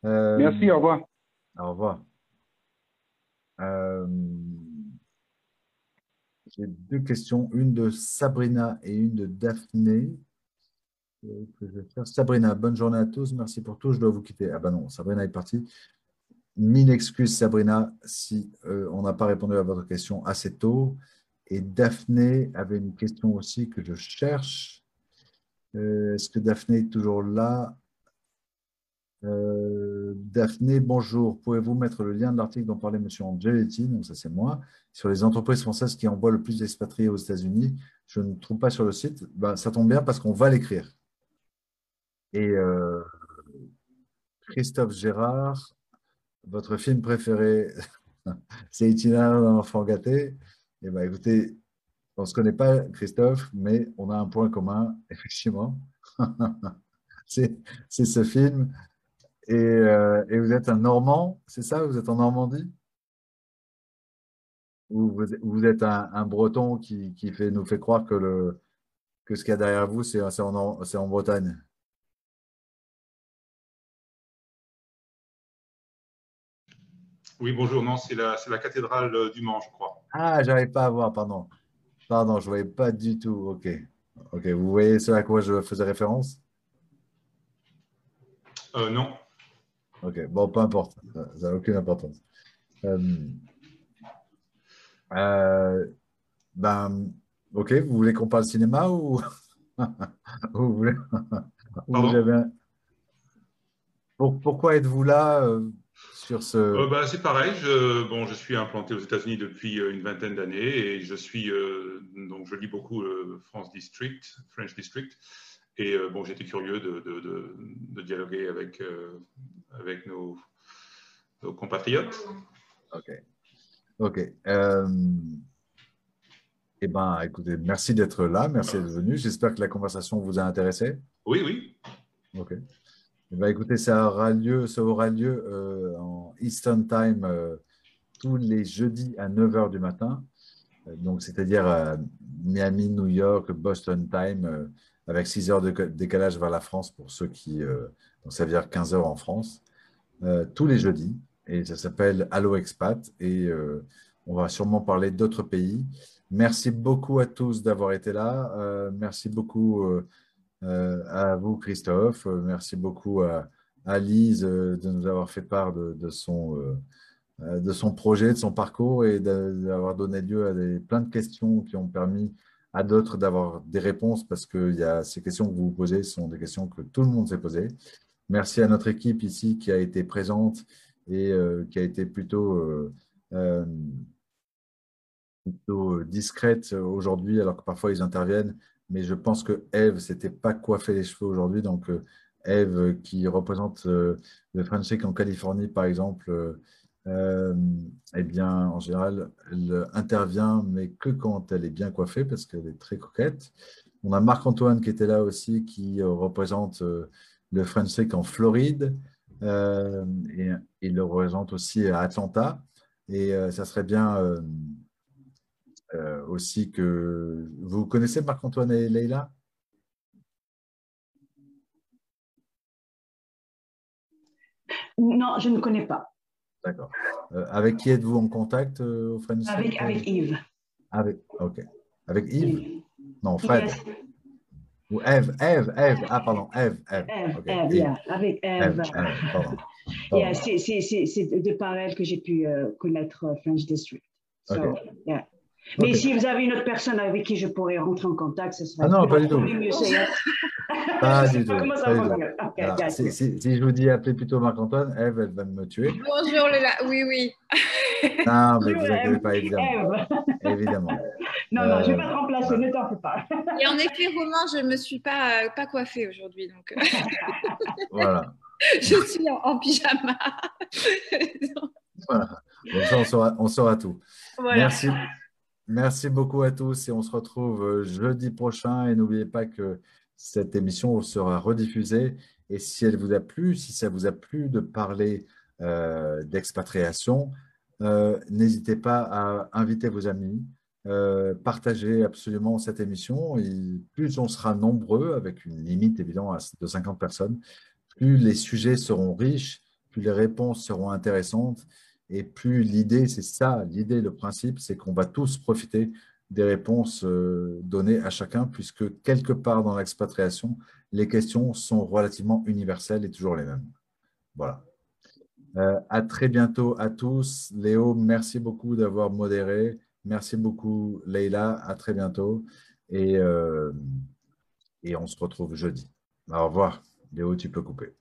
Merci, au revoir. Au revoir. Euh, J'ai deux questions, une de Sabrina et une de Daphné. Sabrina, bonne journée à tous. Merci pour tout. Je dois vous quitter. Ah ben non, Sabrina est partie. Mille excuses, Sabrina, si euh, on n'a pas répondu à votre question assez tôt. Et Daphné avait une question aussi que je cherche. Euh, est-ce que Daphné est toujours là? Euh, Daphné, bonjour. Pouvez-vous mettre le lien de l'article dont parlait M. Angeletti, donc ça c'est moi, sur les entreprises françaises qui envoient le plus d'expatriés aux États-Unis? Je ne trouve pas sur le site. Ben, ça tombe bien parce qu'on va l'écrire. Et euh, Christophe Gérard, votre film préféré, *laughs* c'est Itinéraire d'un enfant gâté. Eh bien, écoutez, on ne se connaît pas, Christophe, mais on a un point commun, *laughs* effectivement. *laughs* c'est ce film euh, et, vous êtes un Normand, c'est ça? Vous êtes en Normandie? Ou vous, êtes un, Breton qui, fait, nous fait croire que, le, que ce qu'il y a derrière vous, c'est en, en, Bretagne? Oui, bonjour. Non, c'est la, la, cathédrale du Mans, je crois. Ah, j'arrive pas à voir, pardon. Pardon, je ne voyais pas du tout. OK. OK. Vous voyez ce à quoi je faisais référence? Euh, Non. Ok, bon, peu importe, ça n'a aucune importance. Euh, euh, ben, ok, vous voulez qu'on parle cinéma ou, *laughs* vous voulez... pourquoi êtes-vous là euh, sur ce... Ben, c'est pareil, je, bon, je suis implanté aux États-Unis depuis une vingtaine d'années et je suis, donc je lis beaucoup France District, French District. Et bon, j'étais curieux de, de, de, dialoguer avec, avec nos, compatriotes. OK. OK. Euh, eh bien, écoutez, merci d'être là, merci d'être venu. J'espère que la conversation vous a intéressé. Oui, oui. OK. Eh bien, écoutez, ça aura lieu, ça aura lieu euh, en Eastern Time euh, tous les jeudis à 9h du matin. Donc, c'est-à-dire Miami, New York, Boston Time, avec 6 heures de décalage vers la France pour ceux qui donc ça veut dire 15 heures en France, euh, tous les jeudis. Et ça s'appelle Allo Expat. Et euh, on va sûrement parler d'autres pays. Merci beaucoup à tous d'avoir été là. Euh, merci beaucoup à vous, Christophe. Merci beaucoup à, Lise de nous avoir fait part de, son, de son projet, de son parcours et d'avoir donné lieu à des, plein de questions qui ont permis à d'autres d'avoir des réponses parce que y a, ces questions que vous vous posez sont des questions que tout le monde s'est posées. Merci à notre équipe ici qui a été présente et euh, qui a été plutôt, euh, euh, discrète aujourd'hui, alors que parfois ils interviennent. Mais je pense que Eve s'était pas coiffé les cheveux aujourd'hui. Donc, Eve, qui représente le French en Californie, par exemple, eh bien, en général, elle intervient, mais que quand elle est bien coiffée, parce qu'elle est très coquette. On a Marc-Antoine qui était là aussi, qui représente le French en Floride. Euh, et il le représente aussi à Atlanta. Et euh, ça serait bien euh, aussi que vous connaissez Marc-Antoine et Leïla Non, je ne connais pas. D'accord. avec qui êtes-vous en contact au French avec, avec Yves. Avec, ok. Avec Yves? Non, Fred. Ou Eve, Eve, Eve. Ah, pardon, Eve, Eve. Eve, okay. Eve, yeah. avec Eve. Eve, Eve *laughs* yeah, c'est de par elle que j'ai pu uh, connaître uh, French District. So, okay. yeah. Mais okay. si vous avez une autre personne avec qui je pourrais rentrer en contact, ce serait Ah non, pas du tout. *laughs* pas du tout. Okay, si, si, si, je vous dis appeler plutôt Marc-Antoine, Eve, elle va me tuer. Bonjour, Léla. Oui, oui. non, mais *laughs* vous inquiétez pas, évidemment. *laughs* évidemment. Non, non, je ne vais pas te remplacer, euh, ne t'en fais pas. Et en effet, Romain, je ne me suis pas, euh, pas coiffée aujourd'hui. Donc... Euh, voilà. je suis en, en pyjama. voilà. Donc ça, on saura, on saura tout. Voilà. Merci. Merci beaucoup à tous et on se retrouve jeudi prochain. Et n'oubliez pas que cette émission sera rediffusée. Et si elle vous a plu, si ça vous a plu de parler euh, d'expatriation, euh, n'hésitez pas à inviter vos amis, euh, partagez absolument cette émission. Et plus on sera nombreux, avec une limite évidemment de 50 personnes, plus les sujets seront riches, plus les réponses seront intéressantes et plus l'idée, c'est ça, l'idée, le principe, c'est qu'on va tous profiter des réponses euh, données à chacun, puisque quelque part dans l'expatriation, les questions sont relativement universelles et toujours les mêmes. Voilà. Euh, à très bientôt à tous. Léo, merci beaucoup d'avoir modéré. Merci beaucoup, Leïla. À très bientôt. Et, euh, et on se retrouve jeudi. Au revoir. Léo, tu peux couper.